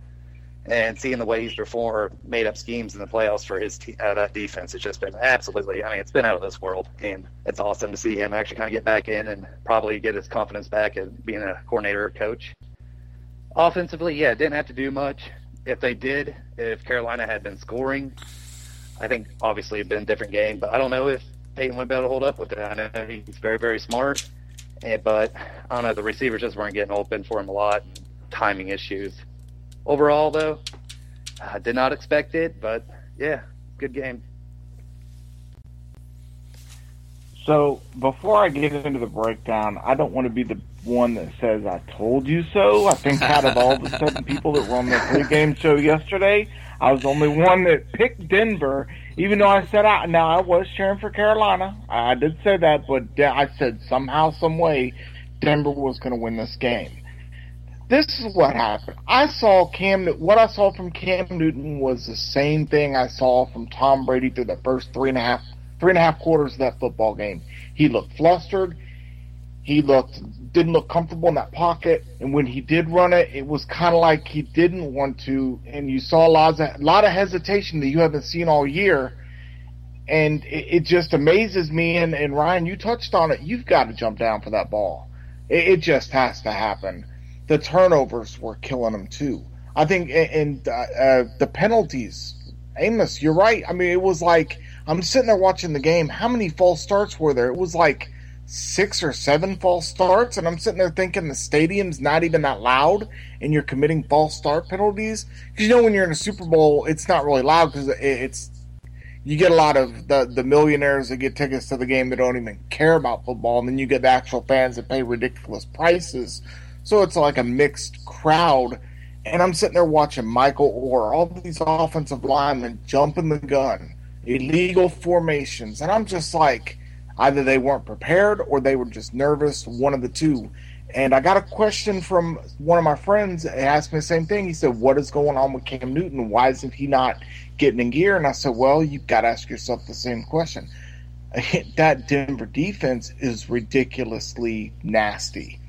and seeing the way he's performed, made up schemes in the playoffs for his te- uh, that defense, it's just been absolutely. I mean, it's been out of this world, and it's awesome to see him actually kind of get back in and probably get his confidence back at being a coordinator or coach. Offensively, yeah, didn't have to do much. If they did, if Carolina had been scoring, I think obviously it'd been a different game, but I don't know if Peyton would be able to hold up with it. I know he's very, very smart, but I don't know. The receivers just weren't getting open for him a lot. Timing issues. Overall, though, I did not expect it, but yeah, good game. So before I get into the breakdown, I don't want to be the one that says I told you so. I think out of all the seven people that were on the pregame show yesterday, I was the only one that picked Denver, even though I said I now I was cheering for Carolina. I did say that, but I said somehow, some way, Denver was going to win this game. This is what happened. I saw Cam. What I saw from Cam Newton was the same thing I saw from Tom Brady through the first three and a half three and a half quarters of that football game. He looked flustered. He looked didn't look comfortable in that pocket, and when he did run it, it was kind of like he didn't want to. And you saw a lot of a lot of hesitation that you haven't seen all year. And it, it just amazes me. And, and Ryan, you touched on it. You've got to jump down for that ball. It, it just has to happen. The turnovers were killing him too. I think, and uh, uh, the penalties. Amos, you're right. I mean, it was like I'm sitting there watching the game. How many false starts were there? It was like six or seven false starts, and I'm sitting there thinking the stadium's not even that loud, and you're committing false start penalties. Because you know when you're in a Super Bowl, it's not really loud because it's you get a lot of the the millionaires that get tickets to the game that don't even care about football, and then you get the actual fans that pay ridiculous prices. So it's like a mixed crowd. And I'm sitting there watching Michael Oher, all these offensive linemen jumping the gun, illegal formations, and I'm just like Either they weren't prepared or they were just nervous, one of the two. And I got a question from one of my friends. He asked me the same thing. He said, What is going on with Cam Newton? Why isn't he not getting in gear? And I said, Well, you've got to ask yourself the same question. That Denver defense is ridiculously nasty.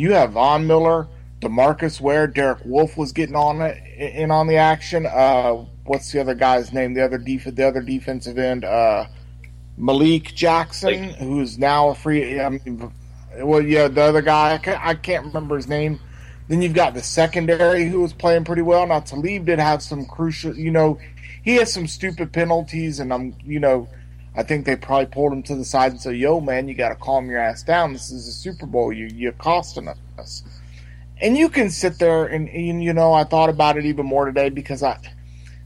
You have Von Miller, Demarcus Ware, Derek Wolfe was getting on it in on the action. Uh, what's the other guy's name? The other def- the other defensive end. Uh, Malik Jackson, Malik. who's now a free. I mean, well, yeah, the other guy, I can't, I can't, remember his name. Then you've got the secondary who was playing pretty well. Now Talib did have some crucial, you know, he has some stupid penalties, and I'm, you know, I think they probably pulled him to the side and said, "Yo, man, you got to calm your ass down. This is a Super Bowl. You, you're costing us." And you can sit there and, and you know, I thought about it even more today because I,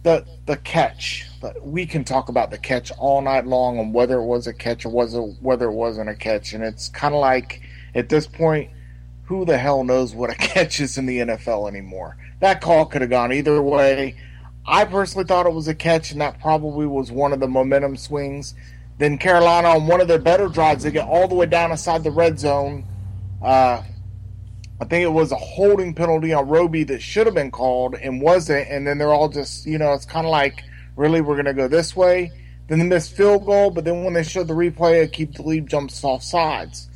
the the catch we can talk about the catch all night long on whether it was a catch or was it whether it wasn't a catch, and it's kind of like at this point, who the hell knows what a catch is in the NFL anymore? That call could have gone either way. I personally thought it was a catch, and that probably was one of the momentum swings. Then Carolina on one of their better drives, they get all the way down inside the red zone. Uh, I think it was a holding penalty on Roby that should have been called and wasn't, and then they're all just, you know, it's kind of like really, we're going to go this way. Then they miss field goal, but then when they show the replay, it keeps the lead jumps off sides.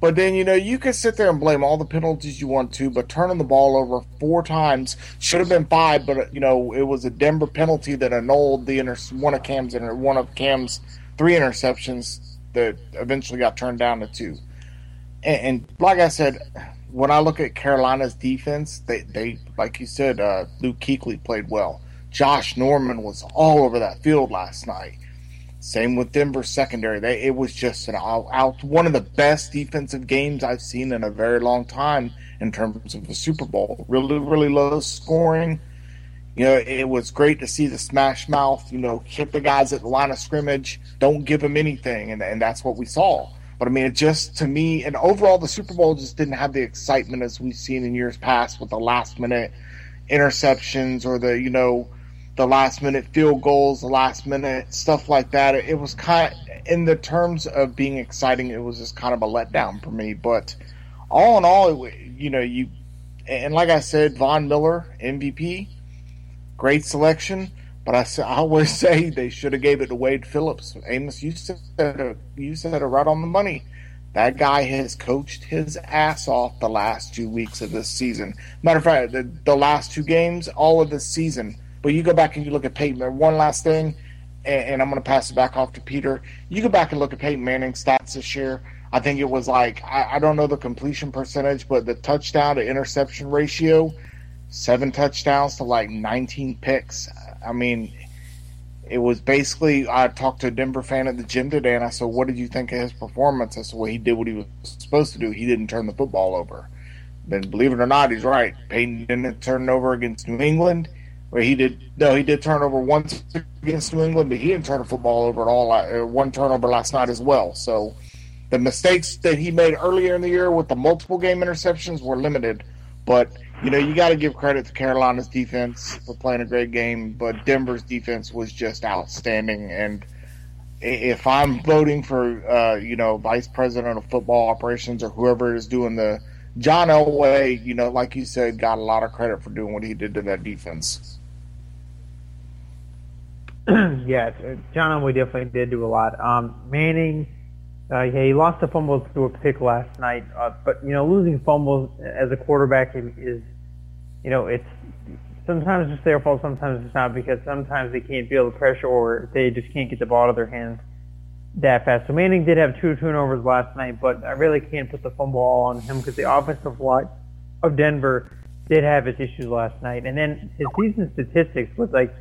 But then, you know, you can sit there and blame all the penalties you want to, but turning the ball over four times should have been five, but, you know, it was a Denver penalty that annulled the inter- one of Cam's one of Cam's three interceptions that eventually got turned down to two. And, and like I said, when I look at Carolina's defense, they, they like you said, uh, Luke Kuechly played well. Josh Norman was all over that field last night. Same with Denver secondary. They, it was just an out, out, one of the best defensive games I've seen in a very long time in terms of the Super Bowl. Really, really low scoring. You know, it was great to see the smash mouth. You know, hit the guys at the line of scrimmage. Don't give them anything, and and that's what we saw. But I mean, it just to me, and overall, the Super Bowl just didn't have the excitement as we've seen in years past with the last minute interceptions or the you know the last minute field goals, the last minute stuff like that. It, was kind of, in the terms of being exciting, it was just kind of a letdown for me. But all in all, you know, you and like I said, Von Miller MVP, great selection. But I, I always say they should have gave it to Wade Phillips. Amos, you said it, you said it right on the money. That guy has coached his ass off the last two weeks of this season. Matter of fact, the, the last two games, all of this season. But you go back and you look at Peyton. One last thing, and, and I'm going to pass it back off to Peter. You go back and look at Peyton Manning's stats this year. I think it was like I, I don't know the completion percentage, but the touchdown to interception ratio, seven touchdowns to like 19 picks. I mean, it was basically I talked to a Denver fan at the gym today, and I said, "What did you think of his performance?" I said, "Well, he did what he was supposed to do. He didn't turn the football over." Then, believe it or not, he's right. Peyton didn't turn it over against New England. Where he did, no, he did turn over once against New England, but he didn't turn the football over at all. Uh, one turnover last night as well. So, the mistakes that he made earlier in the year with the multiple game interceptions were limited, but you know, you got to give credit to Carolina's defense for playing a great game, but Denver's defense was just outstanding. And if I'm voting for, uh, you know, vice president of football operations or whoever is doing the John Elway, you know, like you said, got a lot of credit for doing what he did to that defense. yeah, John Elway definitely did do a lot. Um, Manning uh, yeah, he lost a fumble to a pick last night, uh, but you know, losing fumbles as a quarterback is, you know, it's sometimes it's their fault, sometimes it's not because sometimes they can't feel the pressure or they just can't get the ball out of their hands that fast. So Manning did have two turnovers last night, but I really can't put the fumble all on him because the offensive line of Denver did have its issues last night, and then his season statistics was like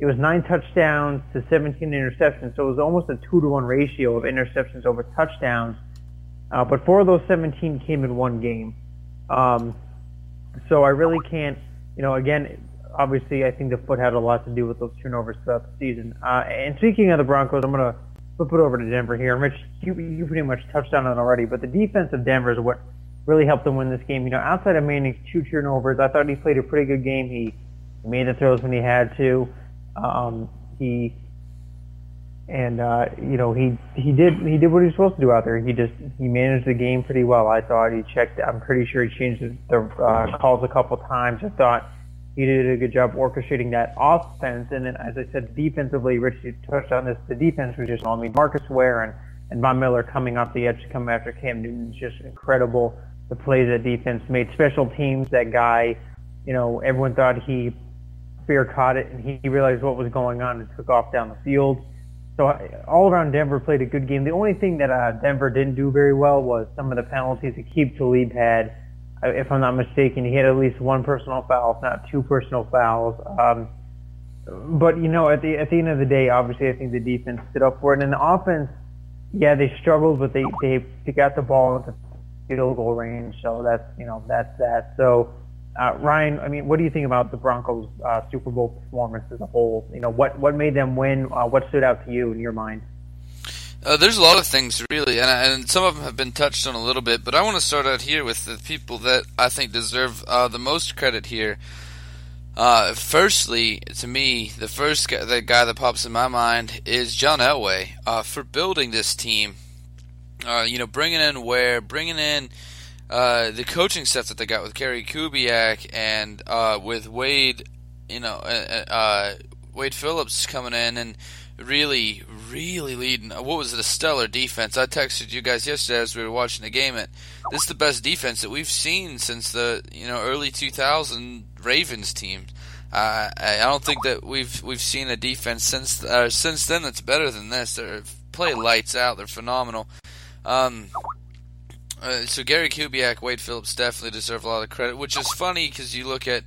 it was nine touchdowns to 17 interceptions, so it was almost a two to one ratio of interceptions over touchdowns. Uh, but four of those 17 came in one game. Um, so I really can't, you know, again, obviously I think the foot had a lot to do with those turnovers throughout the season. Uh, and speaking of the Broncos, I'm going to flip it over to Denver here. Rich, you, you pretty much touched on it already, but the defense of Denver is what really helped them win this game. You know, outside of Manning's two turnovers, I thought he played a pretty good game. He made the throws when he had to. Um, he and uh, you know he he did he did what he was supposed to do out there. He just he managed the game pretty well. I thought he checked. I'm pretty sure he changed the uh, calls a couple times. I thought he did a good job orchestrating that offense. And then, as I said, defensively, Rich you touched on this. The defense was just. I mean, Marcus Ware and and Von Miller coming off the edge to come after Cam Newton is just incredible. The plays that defense made, special teams. That guy, you know, everyone thought he Spear caught it, and he realized what was going on and took off down the field. So all around, Denver played a good game. The only thing that uh, Denver didn't do very well was some of the penalties that Aqib Talib had. If I'm not mistaken, he had at least one personal foul, if not two personal fouls. Um, but you know, at the at the end of the day, obviously, I think the defense stood up for it, and the offense, yeah, they struggled, but they they, they got the ball into field goal range, so that's you know that's that. So uh, Ryan, I mean, what do you think about the Broncos' uh, Super Bowl performance as a whole? You know, what what made them win? Uh, what stood out to you in your mind? Uh, there's a lot of things really, and, and some of them have been touched on a little bit. But I want to start out here with the people that I think deserve uh, the most credit here. Uh, firstly, to me, the first guy, the guy that pops in my mind is John Elway for building this team. you know, bringing in Ware, bringing in uh, the coaching staff that they got with Gary Kubiak and uh, with Wade, you know, uh, uh, Wade Phillips coming in and really, really leading. What was it? A stellar defense. I texted you guys yesterday as we were watching the game. It this is the best defense that we've seen since the you know early 2000 Ravens team. Uh, I don't think that we've we've seen a defense since uh, since then that's better than this. They play lights out. They're phenomenal. Um, uh, so Gary Kubiak, Wade Phillips definitely deserve a lot of credit, which is funny because you look at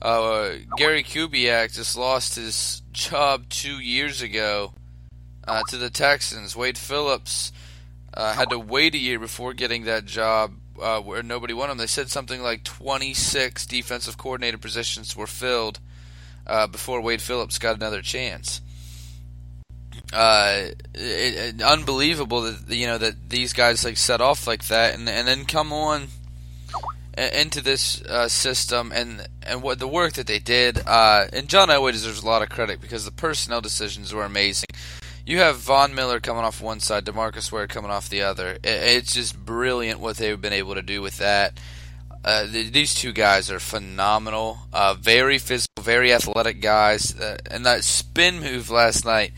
uh, Gary Kubiak just lost his job two years ago uh, to the Texans. Wade Phillips uh, had to wait a year before getting that job uh, where nobody wanted him. They said something like 26 defensive coordinator positions were filled before Wade Phillips got another chance uh, it, it, unbelievable that you know that these guys like set off like that and and then come on into this uh, system and and what the work that they did. Uh, and John Elway deserves a lot of credit because the personnel decisions were amazing. You have Von Miller coming off one side, Demarcus Ware coming off the other. It, it's just brilliant what they've been able to do with that. Uh, these two guys are phenomenal, uh, very physical, very athletic guys, uh, and that spin move last night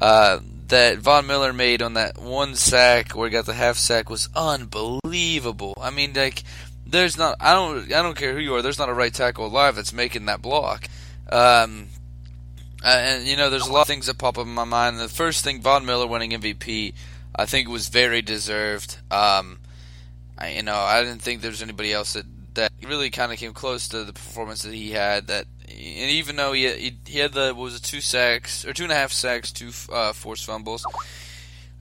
uh, that Von Miller made on that one sack where he got the half sack was unbelievable. I mean, like there's not I don't I don't care who you are. There's not a right tackle alive that's making that block. Um, uh, and you know, there's a lot of things that pop up in my mind. The first thing, Von Miller winning MVP, I think was very deserved. Um, I, you know, I didn't think there was anybody else that that really kind of came close to the performance that he had. That, and even though he he, he had the was it two sacks or two and a half sacks, two uh, forced fumbles,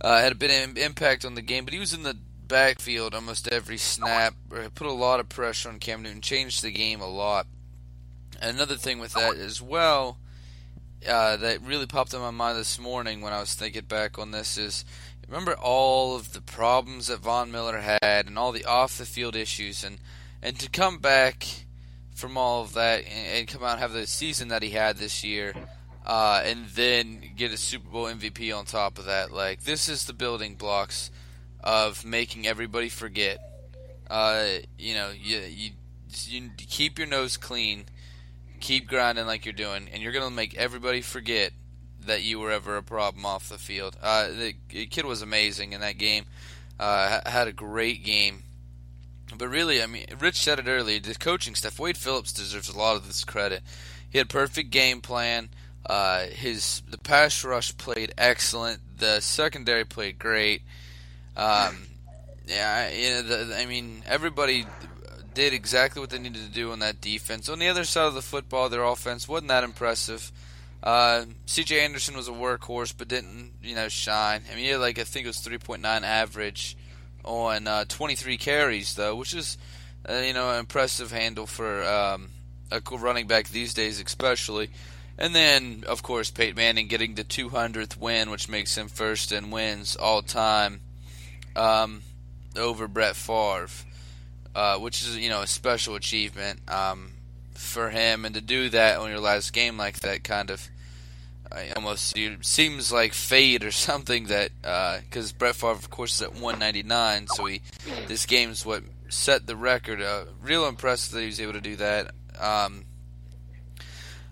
uh, had a bit of impact on the game. But he was in the backfield almost every snap, put a lot of pressure on Cam Newton, changed the game a lot. Another thing with that as well uh, that really popped in my mind this morning when I was thinking back on this is remember all of the problems that Von Miller had and all the off the field issues and and to come back from all of that and, and come out and have the season that he had this year uh, and then get a Super Bowl MVP on top of that like this is the building blocks of making everybody forget uh, you know you, you you keep your nose clean keep grinding like you're doing, and you're gonna make everybody forget that you were ever a problem off the field. Uh, the, the, kid was amazing in that game. Uh, had a great game. But really, I mean, Rich said it earlier. The coaching staff, Wade Phillips deserves a lot of this credit. He had perfect game plan. Uh, his the pass rush played excellent. The secondary played great. Um, yeah, you know, the, I mean, everybody did exactly what they needed to do on that defense. On the other side of the football, their offense wasn't that impressive. Uh, C.J. Anderson was a workhorse, but didn't you know shine. I mean, he had like I think it was 3.9 average on uh, 23 carries though, which is uh, you know an impressive handle for um, a cool running back these days, especially. And then, of course, Peyton Manning getting the 200th win, which makes him first in wins all time um, over Brett Favre uh, which is you know a special achievement um, for him, and to do that on your last game like that kind of uh, almost seems like fate or something that because uh, Brett Favre of course is at 199, so he this game's what set the record. Uh, real impressive that he was able to do that. Um,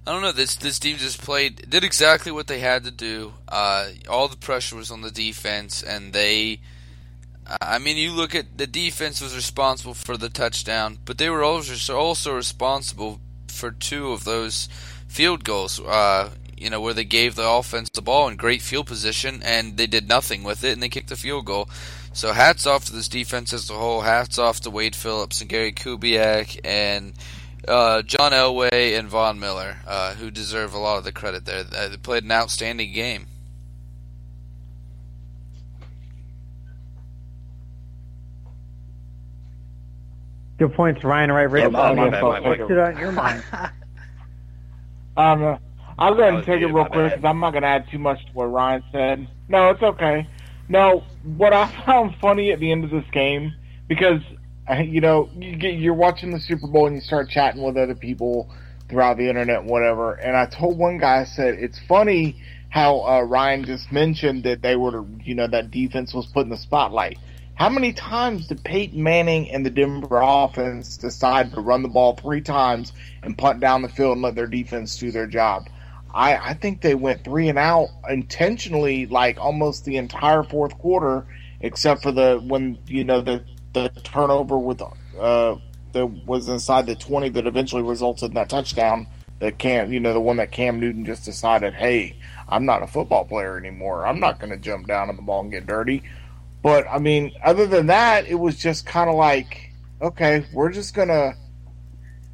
I don't know. This this team just played, did exactly what they had to do. Uh, all the pressure was on the defense, and they I mean, you look at the defense was responsible for the touchdown, but they were also also responsible for two of those field goals. Uh, you know, where they gave the offense the ball in great field position and they did nothing with it and they kicked the field goal. So hats off to this defense as a whole. Hats off to Wade Phillips and Gary Kubiak and uh, John Elway and Von Miller, uh, who deserve a lot of the credit there. They played an outstanding game. Good points, Ryan. Right, Rick. Oh, my, my, my, my, What's it on your mind? um, I'll go ahead and take it real quick because I'm not going to add too much to what Ryan said. No, it's okay. No, what I found funny at the end of this game because you know you get, you're watching the Super Bowl and you start chatting with other people throughout the internet, whatever. And I told one guy, I said it's funny how uh, Ryan just mentioned that they were, you know, that defense was put in the spotlight. How many times did Peyton Manning and the Denver offense decide to run the ball three times and punt down the field and let their defense do their job? I, I think they went three and out intentionally, like almost the entire fourth quarter, except for the when you know the the turnover with uh that was inside the twenty that eventually resulted in that touchdown. That Cam, you know, the one that Cam Newton just decided, hey, I'm not a football player anymore. I'm not going to jump down on the ball and get dirty. But I mean, other than that, it was just kind of like, okay, we're just gonna.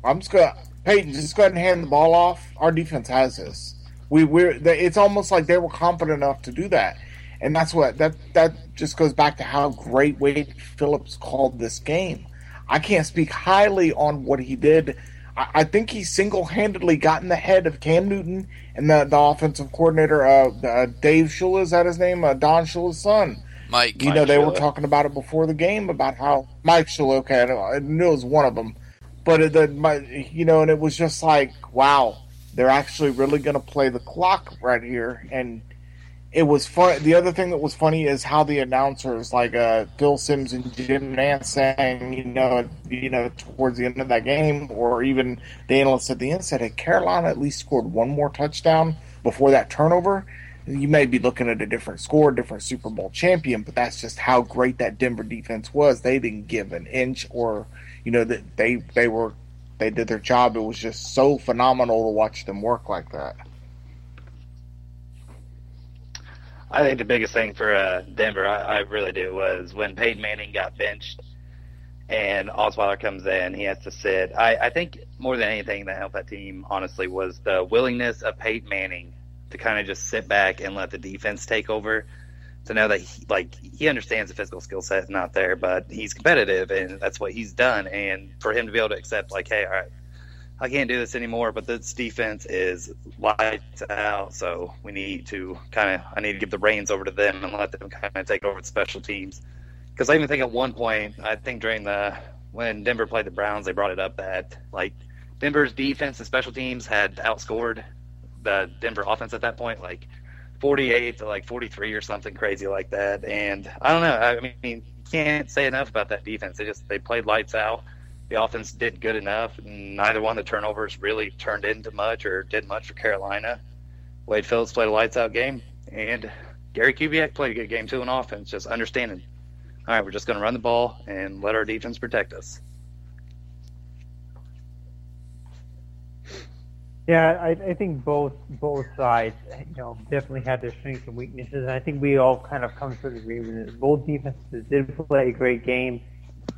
I'm just gonna Peyton, just go ahead and hand the ball off. Our defense has this. We we're. It's almost like they were confident enough to do that, and that's what that that just goes back to how great Wade Phillips called this game. I can't speak highly on what he did. I, I think he single handedly got in the head of Cam Newton and the, the offensive coordinator, uh, uh, Dave Shula, is that his name? Uh, Don Shula's son. Mike, You know, they were talking about it before the game about how Mike Shula, okay, I know- I knew it was one of them, but it, the, my, you know, and it was just like, wow, they're actually really going to play the clock right here, and it was fun. The other thing that was funny is how the announcers, like uh, Phil Simms and Jim Nantz, saying, you know, you know, towards the end of that game, or even the analysts at the end said, "Had Carolina at least scored one more touchdown before that turnover, you may be looking at a different score, different Super Bowl champion." But that's just how great that Denver defense was. They didn't give an inch, or you know, that they they were they did their job. It was just so phenomenal to watch them work like that. I think the biggest thing for uh, Denver, I, I really do, was when Peyton Manning got benched and Osweiler comes in, he has to sit. I, I think more than anything that helped that team, honestly, was the willingness of Peyton Manning to kind of just sit back and let the defense take over. To know that he, like he understands the physical skill set is not there, but he's competitive and that's what he's done. And for him to be able to accept, like, hey, all right, I can't do this anymore, but this defense is lights out. So we need to kind of, I need to give the reins over to them and let them kind of take over the special teams. Because I even think at one point, I think during the, when Denver played the Browns, they brought it up that like Denver's defense and special teams had outscored the Denver offense at that point, like 48 to like 43 or something crazy like that. And I don't know. I mean, you can't say enough about that defense. They just, they played lights out the offense did good enough. Neither one of the turnovers really turned into much or did much for Carolina. Wade Phillips played a lights out game, and Gary Kubiak played a good game too on offense, just understanding. All right, we're just going to run the ball and let our defense protect us. Yeah, I, I think both both sides, you know, definitely had their strengths and weaknesses. And I think we all kind of come to an agreement that both defenses did play a great game,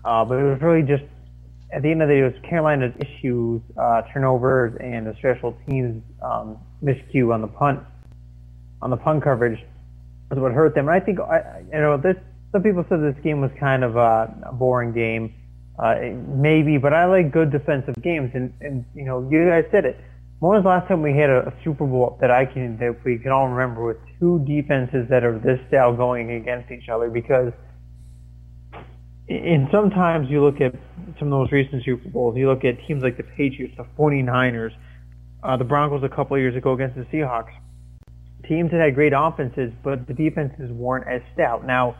uh, but it was really just at the end of the day, it was Carolina's issues, uh, turnovers, and the special teams um, miscue on the punt, on the punt coverage, was what hurt them. And I think, I, you know, this. Some people said this game was kind of a, a boring game, uh, maybe, but I like good defensive games. And, and you know, you guys said it. When was the last time we had a, a Super Bowl that I can that we can all remember with two defenses that are this style going against each other? Because and sometimes you look at some of those recent Super Bowls, you look at teams like the Patriots, the 49ers, uh, the Broncos a couple of years ago against the Seahawks. Teams that had great offenses, but the defenses weren't as stout. Now,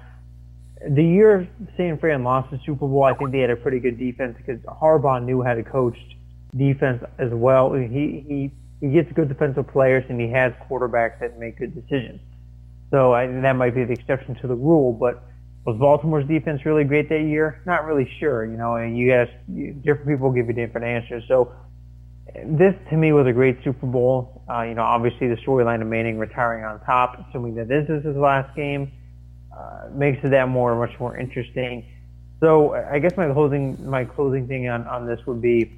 the year San Fran lost the Super Bowl, I think they had a pretty good defense because Harbaugh knew how to coach defense as well. He he he gets good defensive players and he has quarterbacks that make good decisions. So I, that might be the exception to the rule, but was Baltimore's defense really great that year? Not really sure, you know, and you guys, different people give you different answers. So this to me was a great Super Bowl. Uh, you know, obviously the storyline of Manning retiring on top, assuming that this is his last game, uh, makes it that more, much more interesting. So I guess my closing, my closing thing on, on this would be,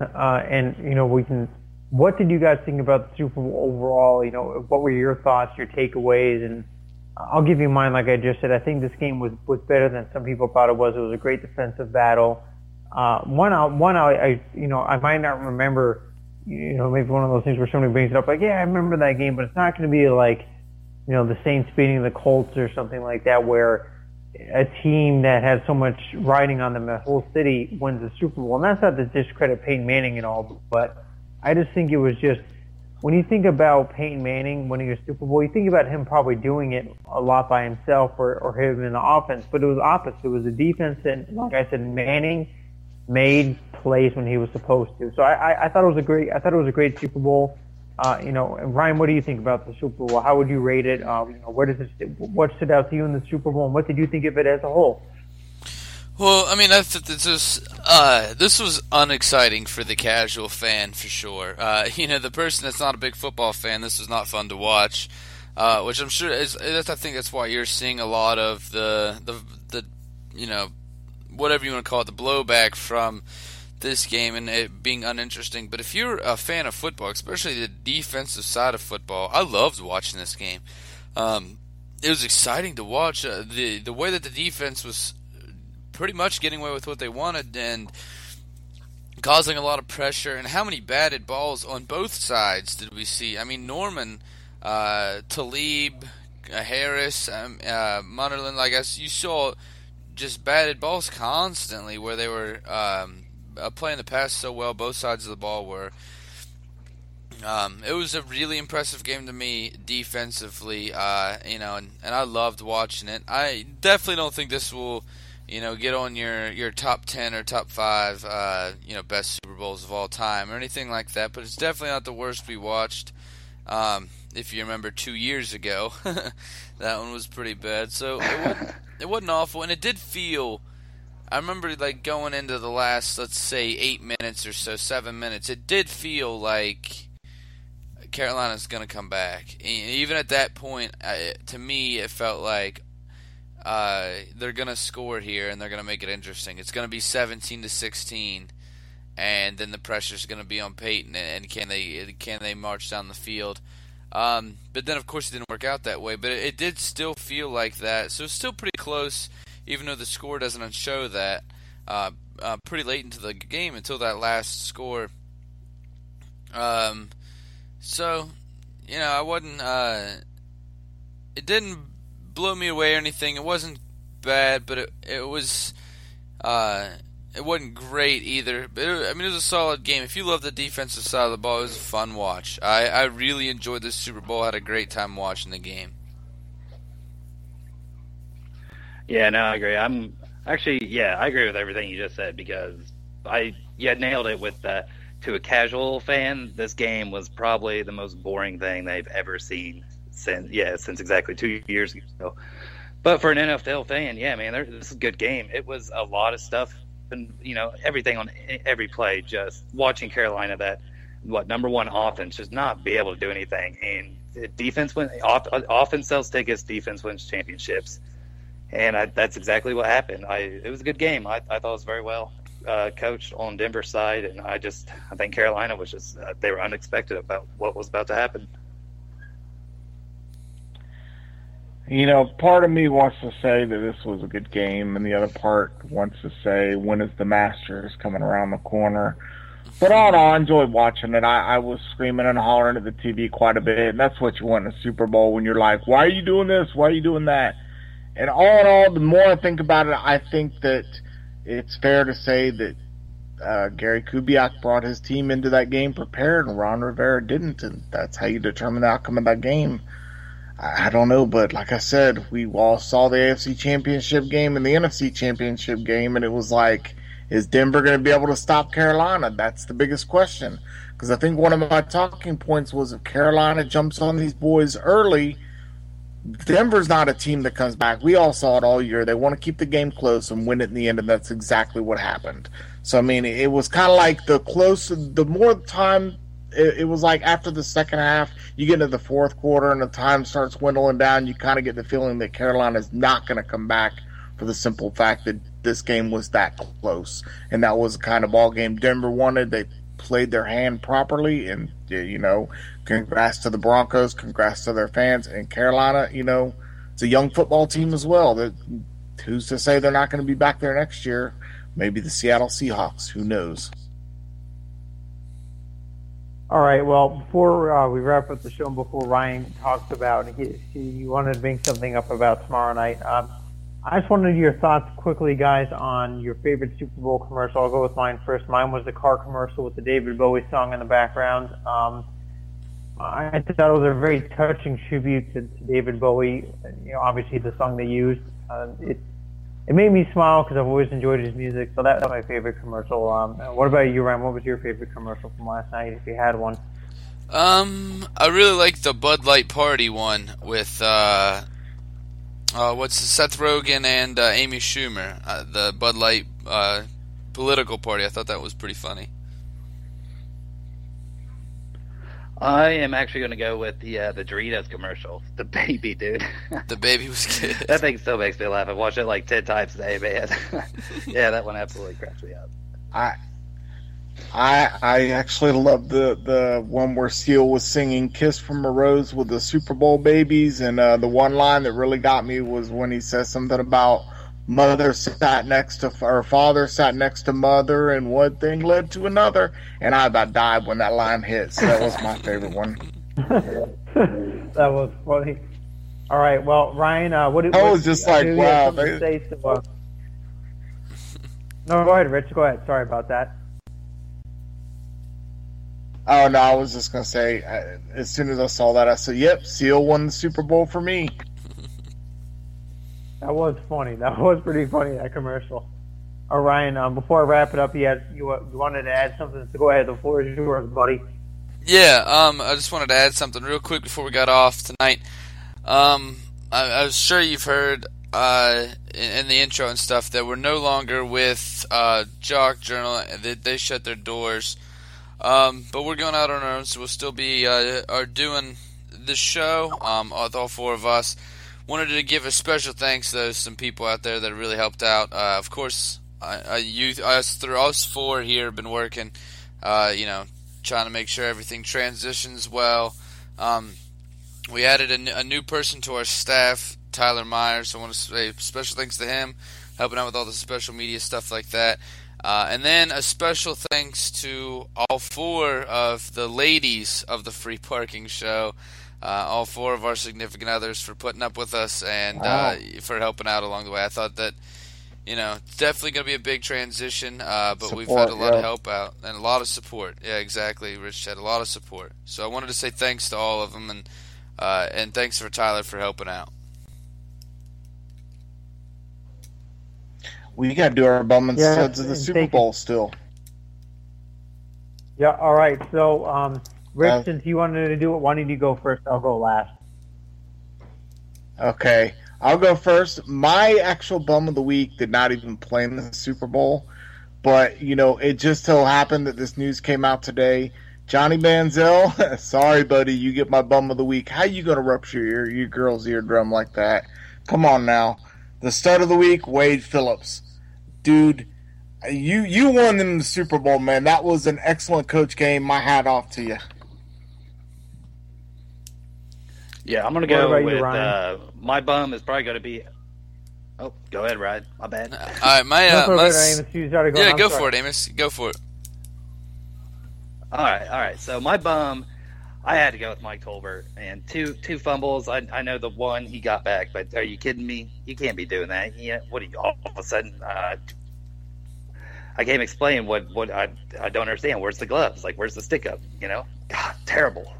uh, and you know, we can, what did you guys think about the Super Bowl overall? You know, what were your thoughts, your takeaways, and I'll give you mine. Like I just said, I think this game was was better than some people thought it was. It was a great defensive battle. Uh, one out, one out. I, you know, I might not remember. You know, maybe one of those things where somebody brings it up, like, yeah, I remember that game, but it's not going to be like, you know, the Saints beating the Colts or something like that, where a team that has so much riding on them, the whole city wins the Super Bowl. And that's not to discredit Peyton Manning and all, but I just think it was just when you think about Peyton Manning winning a Super Bowl, you think about him probably doing it a lot by himself or, or him in the offense, but it was opposite. It was the defense, and like I said, Manning made plays when he was supposed to. So I, I, I thought it was a great, I thought it was a great Super Bowl. Uh, you know, Ryan, what do you think about the Super Bowl? How would you rate it? Um, you know, where does it, what stood out to you in the Super Bowl, and what did you think of it as a whole? Well, I mean, I th- this was uh, this was unexciting for the casual fan for sure. Uh, you know, the person that's not a big football fan, this was not fun to watch. Uh, which I'm sure is. I think that's why you're seeing a lot of the the the you know whatever you want to call it the blowback from this game and it being uninteresting. But if you're a fan of football, especially the defensive side of football, I loved watching this game. Um, it was exciting to watch uh, the the way that the defense was pretty much getting away with what they wanted and causing a lot of pressure. And how many batted balls on both sides did we see? I mean, Norman, uh, Talib, uh, Harris, um, uh, Munnerlyn, I guess you saw just batted balls constantly where they were um, uh, playing the pass so well. Both sides of the ball were. Um, it was a really impressive game to me defensively, uh, you know, and, and I loved watching it. I definitely don't think this will, you know, get on your, your top 10 or top 5, uh, you know, best Super Bowls of all time or anything like that, but it's definitely not the worst we watched. Um, if you remember two years ago, that one was pretty bad. So it wasn't, it wasn't awful, and it did feel. I remember like going into the last, let's say, eight minutes or so, seven minutes. It did feel like Carolina's going to come back. Even at that point, to me, it felt like uh, they're going to score here and they're going to make it interesting. It's going to be 17 to 16, and then the pressure's going to be on Peyton. And can they can they march down the field? Um, but then, of course, it didn't work out that way. But it, it, did still feel like that. So it's still pretty close, even though the score doesn't show that. Uh, uh, pretty late into the game until that last score. Um, so, you know, I wasn't. Uh, it didn't blow me away or anything. It wasn't bad, but it it was. Uh, it wasn't great either. But it, I mean, it was a solid game. If you love the defensive side of the ball, it was a fun watch. I I really enjoyed this Super Bowl. I had a great time watching the game. Yeah, no, I agree. I'm actually, yeah, I agree with everything you just said because I, yeah, nailed it with that to a casual fan, this game was probably the most boring thing they've ever seen since yeah since exactly two years ago. But for an NFL fan, yeah, man, this is a good game. It was a lot of stuff, and you know everything on every play. Just watching Carolina, that what number one offense, just not be able to do anything, and defense win. Off, offense sells tickets, defense wins championships, and I, that's exactly what happened. I it was a good game. I, I thought it was very well uh, coached on Denver's side, and I just I think Carolina was just uh, they were unexpected about what was about to happen. You know, part of me wants to say that this was a good game, and the other part wants to say when is the Masters coming around the corner. But all in all, I enjoyed watching it. I, I was screaming and hollering at the TV quite a bit, and that's what you want in a Super Bowl when you're like, "Why are you doing this? Why are you doing that?" And all in all, the more I think about it, I think that it's fair to say that uh, Gary Kubiak brought his team into that game prepared, and Ron Rivera didn't, and that's how you determine the outcome of that game. I, I don't know, but like I said, we all saw the AFC Championship game and the NFC Championship game, and it was like, is Denver going to be able to stop Carolina? That's the biggest question. Because I think one of my talking points was if Carolina jumps on these boys early, Denver's not a team that comes back. We all saw it all year. They want to keep the game close and win it in the end, and that's exactly what happened. So I mean, it was kind of like the closer, the more time. It, it, was like after the second half, you get into the fourth quarter and the time starts dwindling down. You kind of get the feeling that Carolina is not going to come back for the simple fact that this game was that close, and that was the kind of ball game Denver wanted. They played their hand properly, and you know, congrats to the Broncos, congrats to their fans. And Carolina, you know, it's a young football team as well. That who's to say they're not going to be back there next year? Maybe the Seattle Seahawks. Who knows? All right. Well, before uh, we wrap up the show, and before Ryan talks about, he, he wanted to bring something up about tomorrow night. Um, I just wanted your thoughts quickly, guys, on your favorite Super Bowl commercial. I'll go with mine first. Mine was the car commercial with the David Bowie song in the background. Um, I thought it was a very touching tribute to, to David Bowie. You know, obviously the song they used. Uh, it it made me smile because I've always enjoyed his music. So that was my favorite commercial. Um, what about you, Ryan? What was your favorite commercial from last night, if you had one? Um, I really liked the Bud Light Party one with uh, uh what's the Seth Rogen and uh, Amy Schumer, uh, the Bud Light uh, political party. I thought that was pretty funny. I am actually going to go with the uh, the Doritos commercial. The baby, dude. the baby was good. that thing still makes me laugh. I watched it like ten times a day, man. yeah, that one absolutely cracks me up. I I I actually love the the one where Seal was singing "Kiss from a Rose" with the Super Bowl babies, and uh, the one line that really got me was when he says something about mother sat next to her father sat next to mother and one thing led to another and i about died when that line hit so that was my favorite one that was funny all right well ryan uh, what, i was just like wow they... to, uh... no go ahead rich go ahead sorry about that Oh no, I was just gonna say. uh, As soon as I saw that, I said, "Yep, Seal won the Super Bowl for me." That was funny. That was pretty funny. That commercial. All right, Ryan. Um, before I wrap it up, you had you, uh, you wanted to add something, so go ahead. The floor is yours, buddy. Yeah, um, I just wanted to add something real quick before we got off tonight. Um, I, I sure you've heard uh, in, in the intro and stuff that we're no longer with uh, Jock Journal. They, they shut their doors. Um, but we're going out on our own, so we'll still be uh, are doing the show um, with all four of us. Wanted to give a special thanks to some people out there that really helped out. Uh, of course, I, I, you, us, through us four here have been working. Uh, you know, trying to make sure everything transitions well. Um, we added a, n- a new person to our staff, Tyler Myers. I want to say special thanks to him, helping out with all the special media stuff like that. Uh, and then a special thanks to all four of the ladies of the free parking show, uh, all four of our significant others for putting up with us and uh, for helping out along the way. I thought that, you know, it's definitely going to be a big transition, uh, but we've had a lot yeah. of help out and a lot of support. Yeah, exactly. Rich had a lot of support. So I wanted to say thanks to all of them and uh, and thanks for Tyler for helping out. We got to do our bum and Yeah, studs of the Super. Bowl still. Yeah. All right. So, um, Rick, Uh, since you wanted to do it, why don't you go first? I'll go last. Okay, I'll go first. My actual bum of the week did not even play in the Super Bowl, but you know, it just so happened that this news came out today. Johnny Manziel, sorry, buddy, you get my bum of the week. How you gonna rupture your your girl's eardrum like that? Come on now. The stud of the week, Wade Phillips, dude. You you won them the Super Bowl, man. That was an excellent coach game. My hat off to you. Yeah, I'm gonna go about you, with uh, my bum is probably gonna be. Oh, go ahead, Ryan. My bad. All right, my, No, uh, my s- Amos. You gotta go. yeah, I'm go sorry. for it, Amos. Go for it. All right, all right. So my bum, I had to go with Mike Tolbert and two two fumbles. I, I know the one he got back, but are you kidding me? You can't be doing that. Yeah, what are you all of a sudden? Uh, I can't explain what what I I don't understand. Where's the gloves? Like where's the stick up? You know? God, terrible.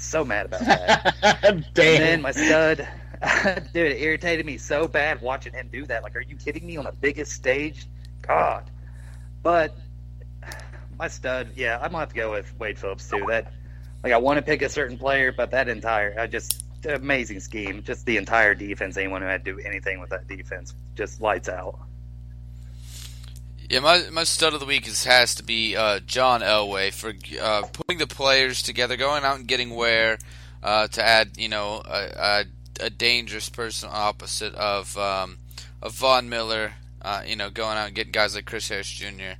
So mad about that. And then Damn. my stud, dude, it irritated me so bad watching him do that. Like, are you kidding me on the biggest stage? God. But my stud, yeah, I'm gonna have to go with Wade Phillips too. That, like, I want to pick a certain player, but that entire, I just amazing scheme. Just the entire defense. Anyone who had to do anything with that defense, just lights out. Yeah, my my stud of the week is, has to be uh, John Elway for uh, putting the players together, going out and getting Ware uh, to add, you know, a, a, a dangerous person opposite of um, of Von Miller. Uh, you know, going out and getting guys like Chris Harris Jr.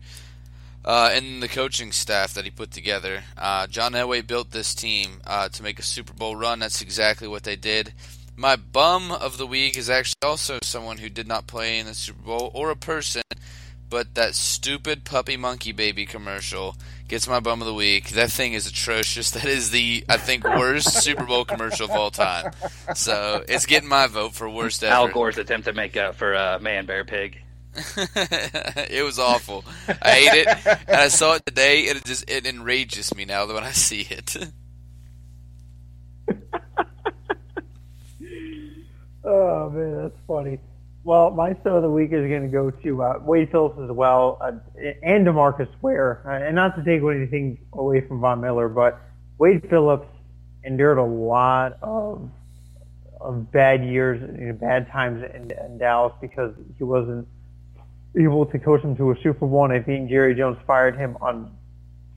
Uh, and the coaching staff that he put together. Uh, John Elway built this team to make a Super Bowl run. That's exactly what they did. My bum of the week is actually also someone who did not play in the Super Bowl or a person but that stupid puppy monkey baby commercial gets my bum of the week. That thing is atrocious. That is the I think worst Super Bowl commercial of all time. So it's getting my vote for worst ever. Al Gore's attempt to make up for uh, Man Bear Pig. it was awful. I hate it, and I saw it today, and it just it enrages me now when I see it. Oh man, that's funny. Well, my star of the week is going to go to uh, Wade Phillips as well, uh, and Demarcus Ware. Uh, and not to take anything away from Von Miller, but Wade Phillips endured a lot of of bad years, you know, bad times in, in Dallas because he wasn't able to coach them to a Super Bowl, and I think Jerry Jones fired him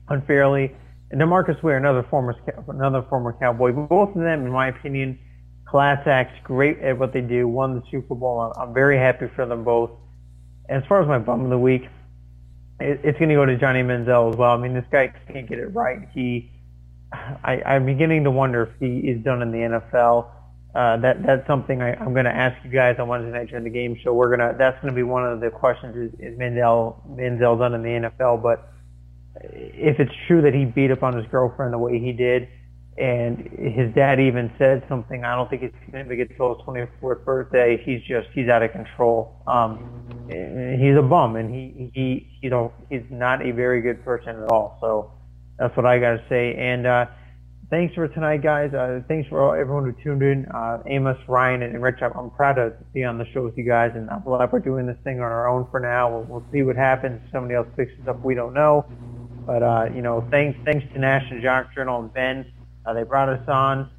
unfairly. And Demarcus Ware, another former another former Cowboy, both of them, in my opinion, class acts, great at what they do, won the Super Bowl. I'm, I'm very happy for them both. As far as my bum of the week, it, it's going to go to Johnny Manziel as well. I mean, this guy can't get it right. He, I, I'm beginning to wonder if he is done in the NFL. Uh, that that's something I, I'm going to ask you guys on Wednesday night during the game show. We're gonna that's going to be one of the questions: is, is Manziel Manziel done in the NFL? But if it's true that he beat up on his girlfriend the way he did, and his dad even said something. I don't think he's going to get till his 24th birthday. He's just he's out of control. Um, he's a bum, and he he you know he's not a very good person at all. So That's what I got to say. And uh, thanks for tonight, guys. Uh, thanks for everyone who tuned in. Uh, Amos, Ryan, and Rich. I'm proud to be on the show with you guys, and I'm glad we're doing this thing on our own for now. We'll, we'll see what happens. If somebody else picks it up, we don't know. But uh, you know, thanks thanks to National Jock Journal and Ben. Uh, they brought us on.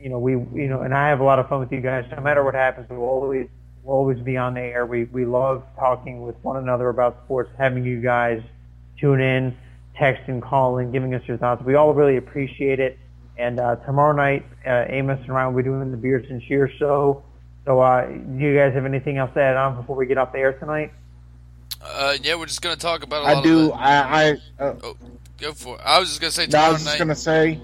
You know, we you know, and I have a lot of fun with you guys. No matter what happens, we'll always we'll always be on the air. We we love talking with one another about sports, having you guys tune in, text and call in, giving us your thoughts. We all really appreciate it. And uh, tomorrow night, uh, Amos and Ryan will be doing the Beards and Shears show. So, uh, do you guys have anything else to add on before we get off the air tonight? Uh, yeah, we're just gonna talk about. A I lot do. Of the, I. I uh, oh, go for it. I was just gonna say no, I was just gonna say.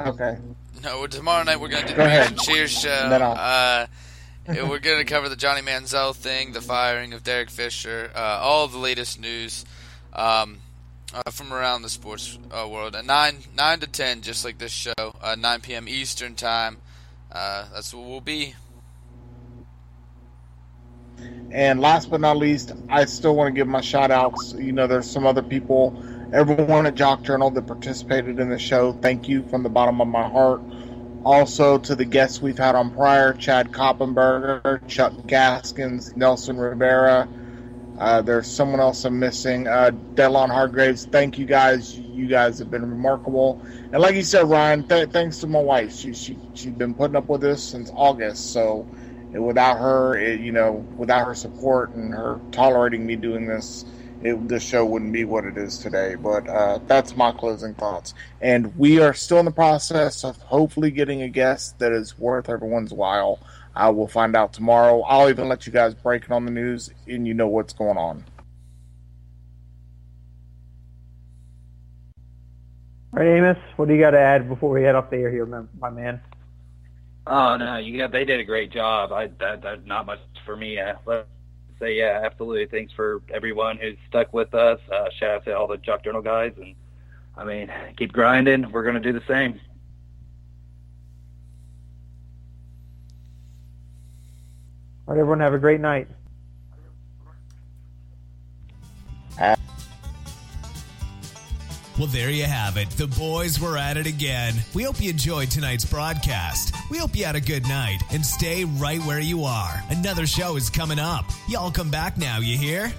Okay. No, tomorrow night we're gonna do Go the ahead. Cheers show. Uh, we're gonna cover the Johnny Manziel thing, the firing of Derek Fisher, uh, all the latest news um, uh, from around the sports uh, world. At nine nine to ten, just like this show, uh, nine p.m. Eastern time. Uh, that's what we'll be. And last but not least, I still want to give my shout outs. You know, there's some other people, everyone at Jock Journal that participated in the show. Thank you from the bottom of my heart. Also to the guests we've had on prior Chad Koppenberger, Chuck Gaskins, Nelson Rivera. Uh, there's someone else I'm missing. Uh, Delon Hargraves. Thank you guys. You guys have been remarkable. And like you said, Ryan, th- thanks to my wife. She, she, she's been putting up with this since August. So without her, it, you know, without her support and her tolerating me doing this, it, the show wouldn't be what it is today. But uh, that's my closing thoughts. And we are still in the process of hopefully getting a guest that is worth everyone's while. I will find out tomorrow. I'll even let you guys break it on the news, and you know what's going on. All right, Amos, what do you got to add before we head off the air here, my my man? Oh no, you got they did a great job. I that, that not much for me. Uh, let's say yeah, absolutely. Thanks for everyone who's stuck with us. Uh, shout out to all the Jock Journal guys, and I mean, keep grinding. We're gonna do the same. All right, everyone, have a great night. Well, there you have it. The boys were at it again. We hope you enjoyed tonight's broadcast. We hope you had a good night and stay right where you are. Another show is coming up. Y'all come back now, you hear?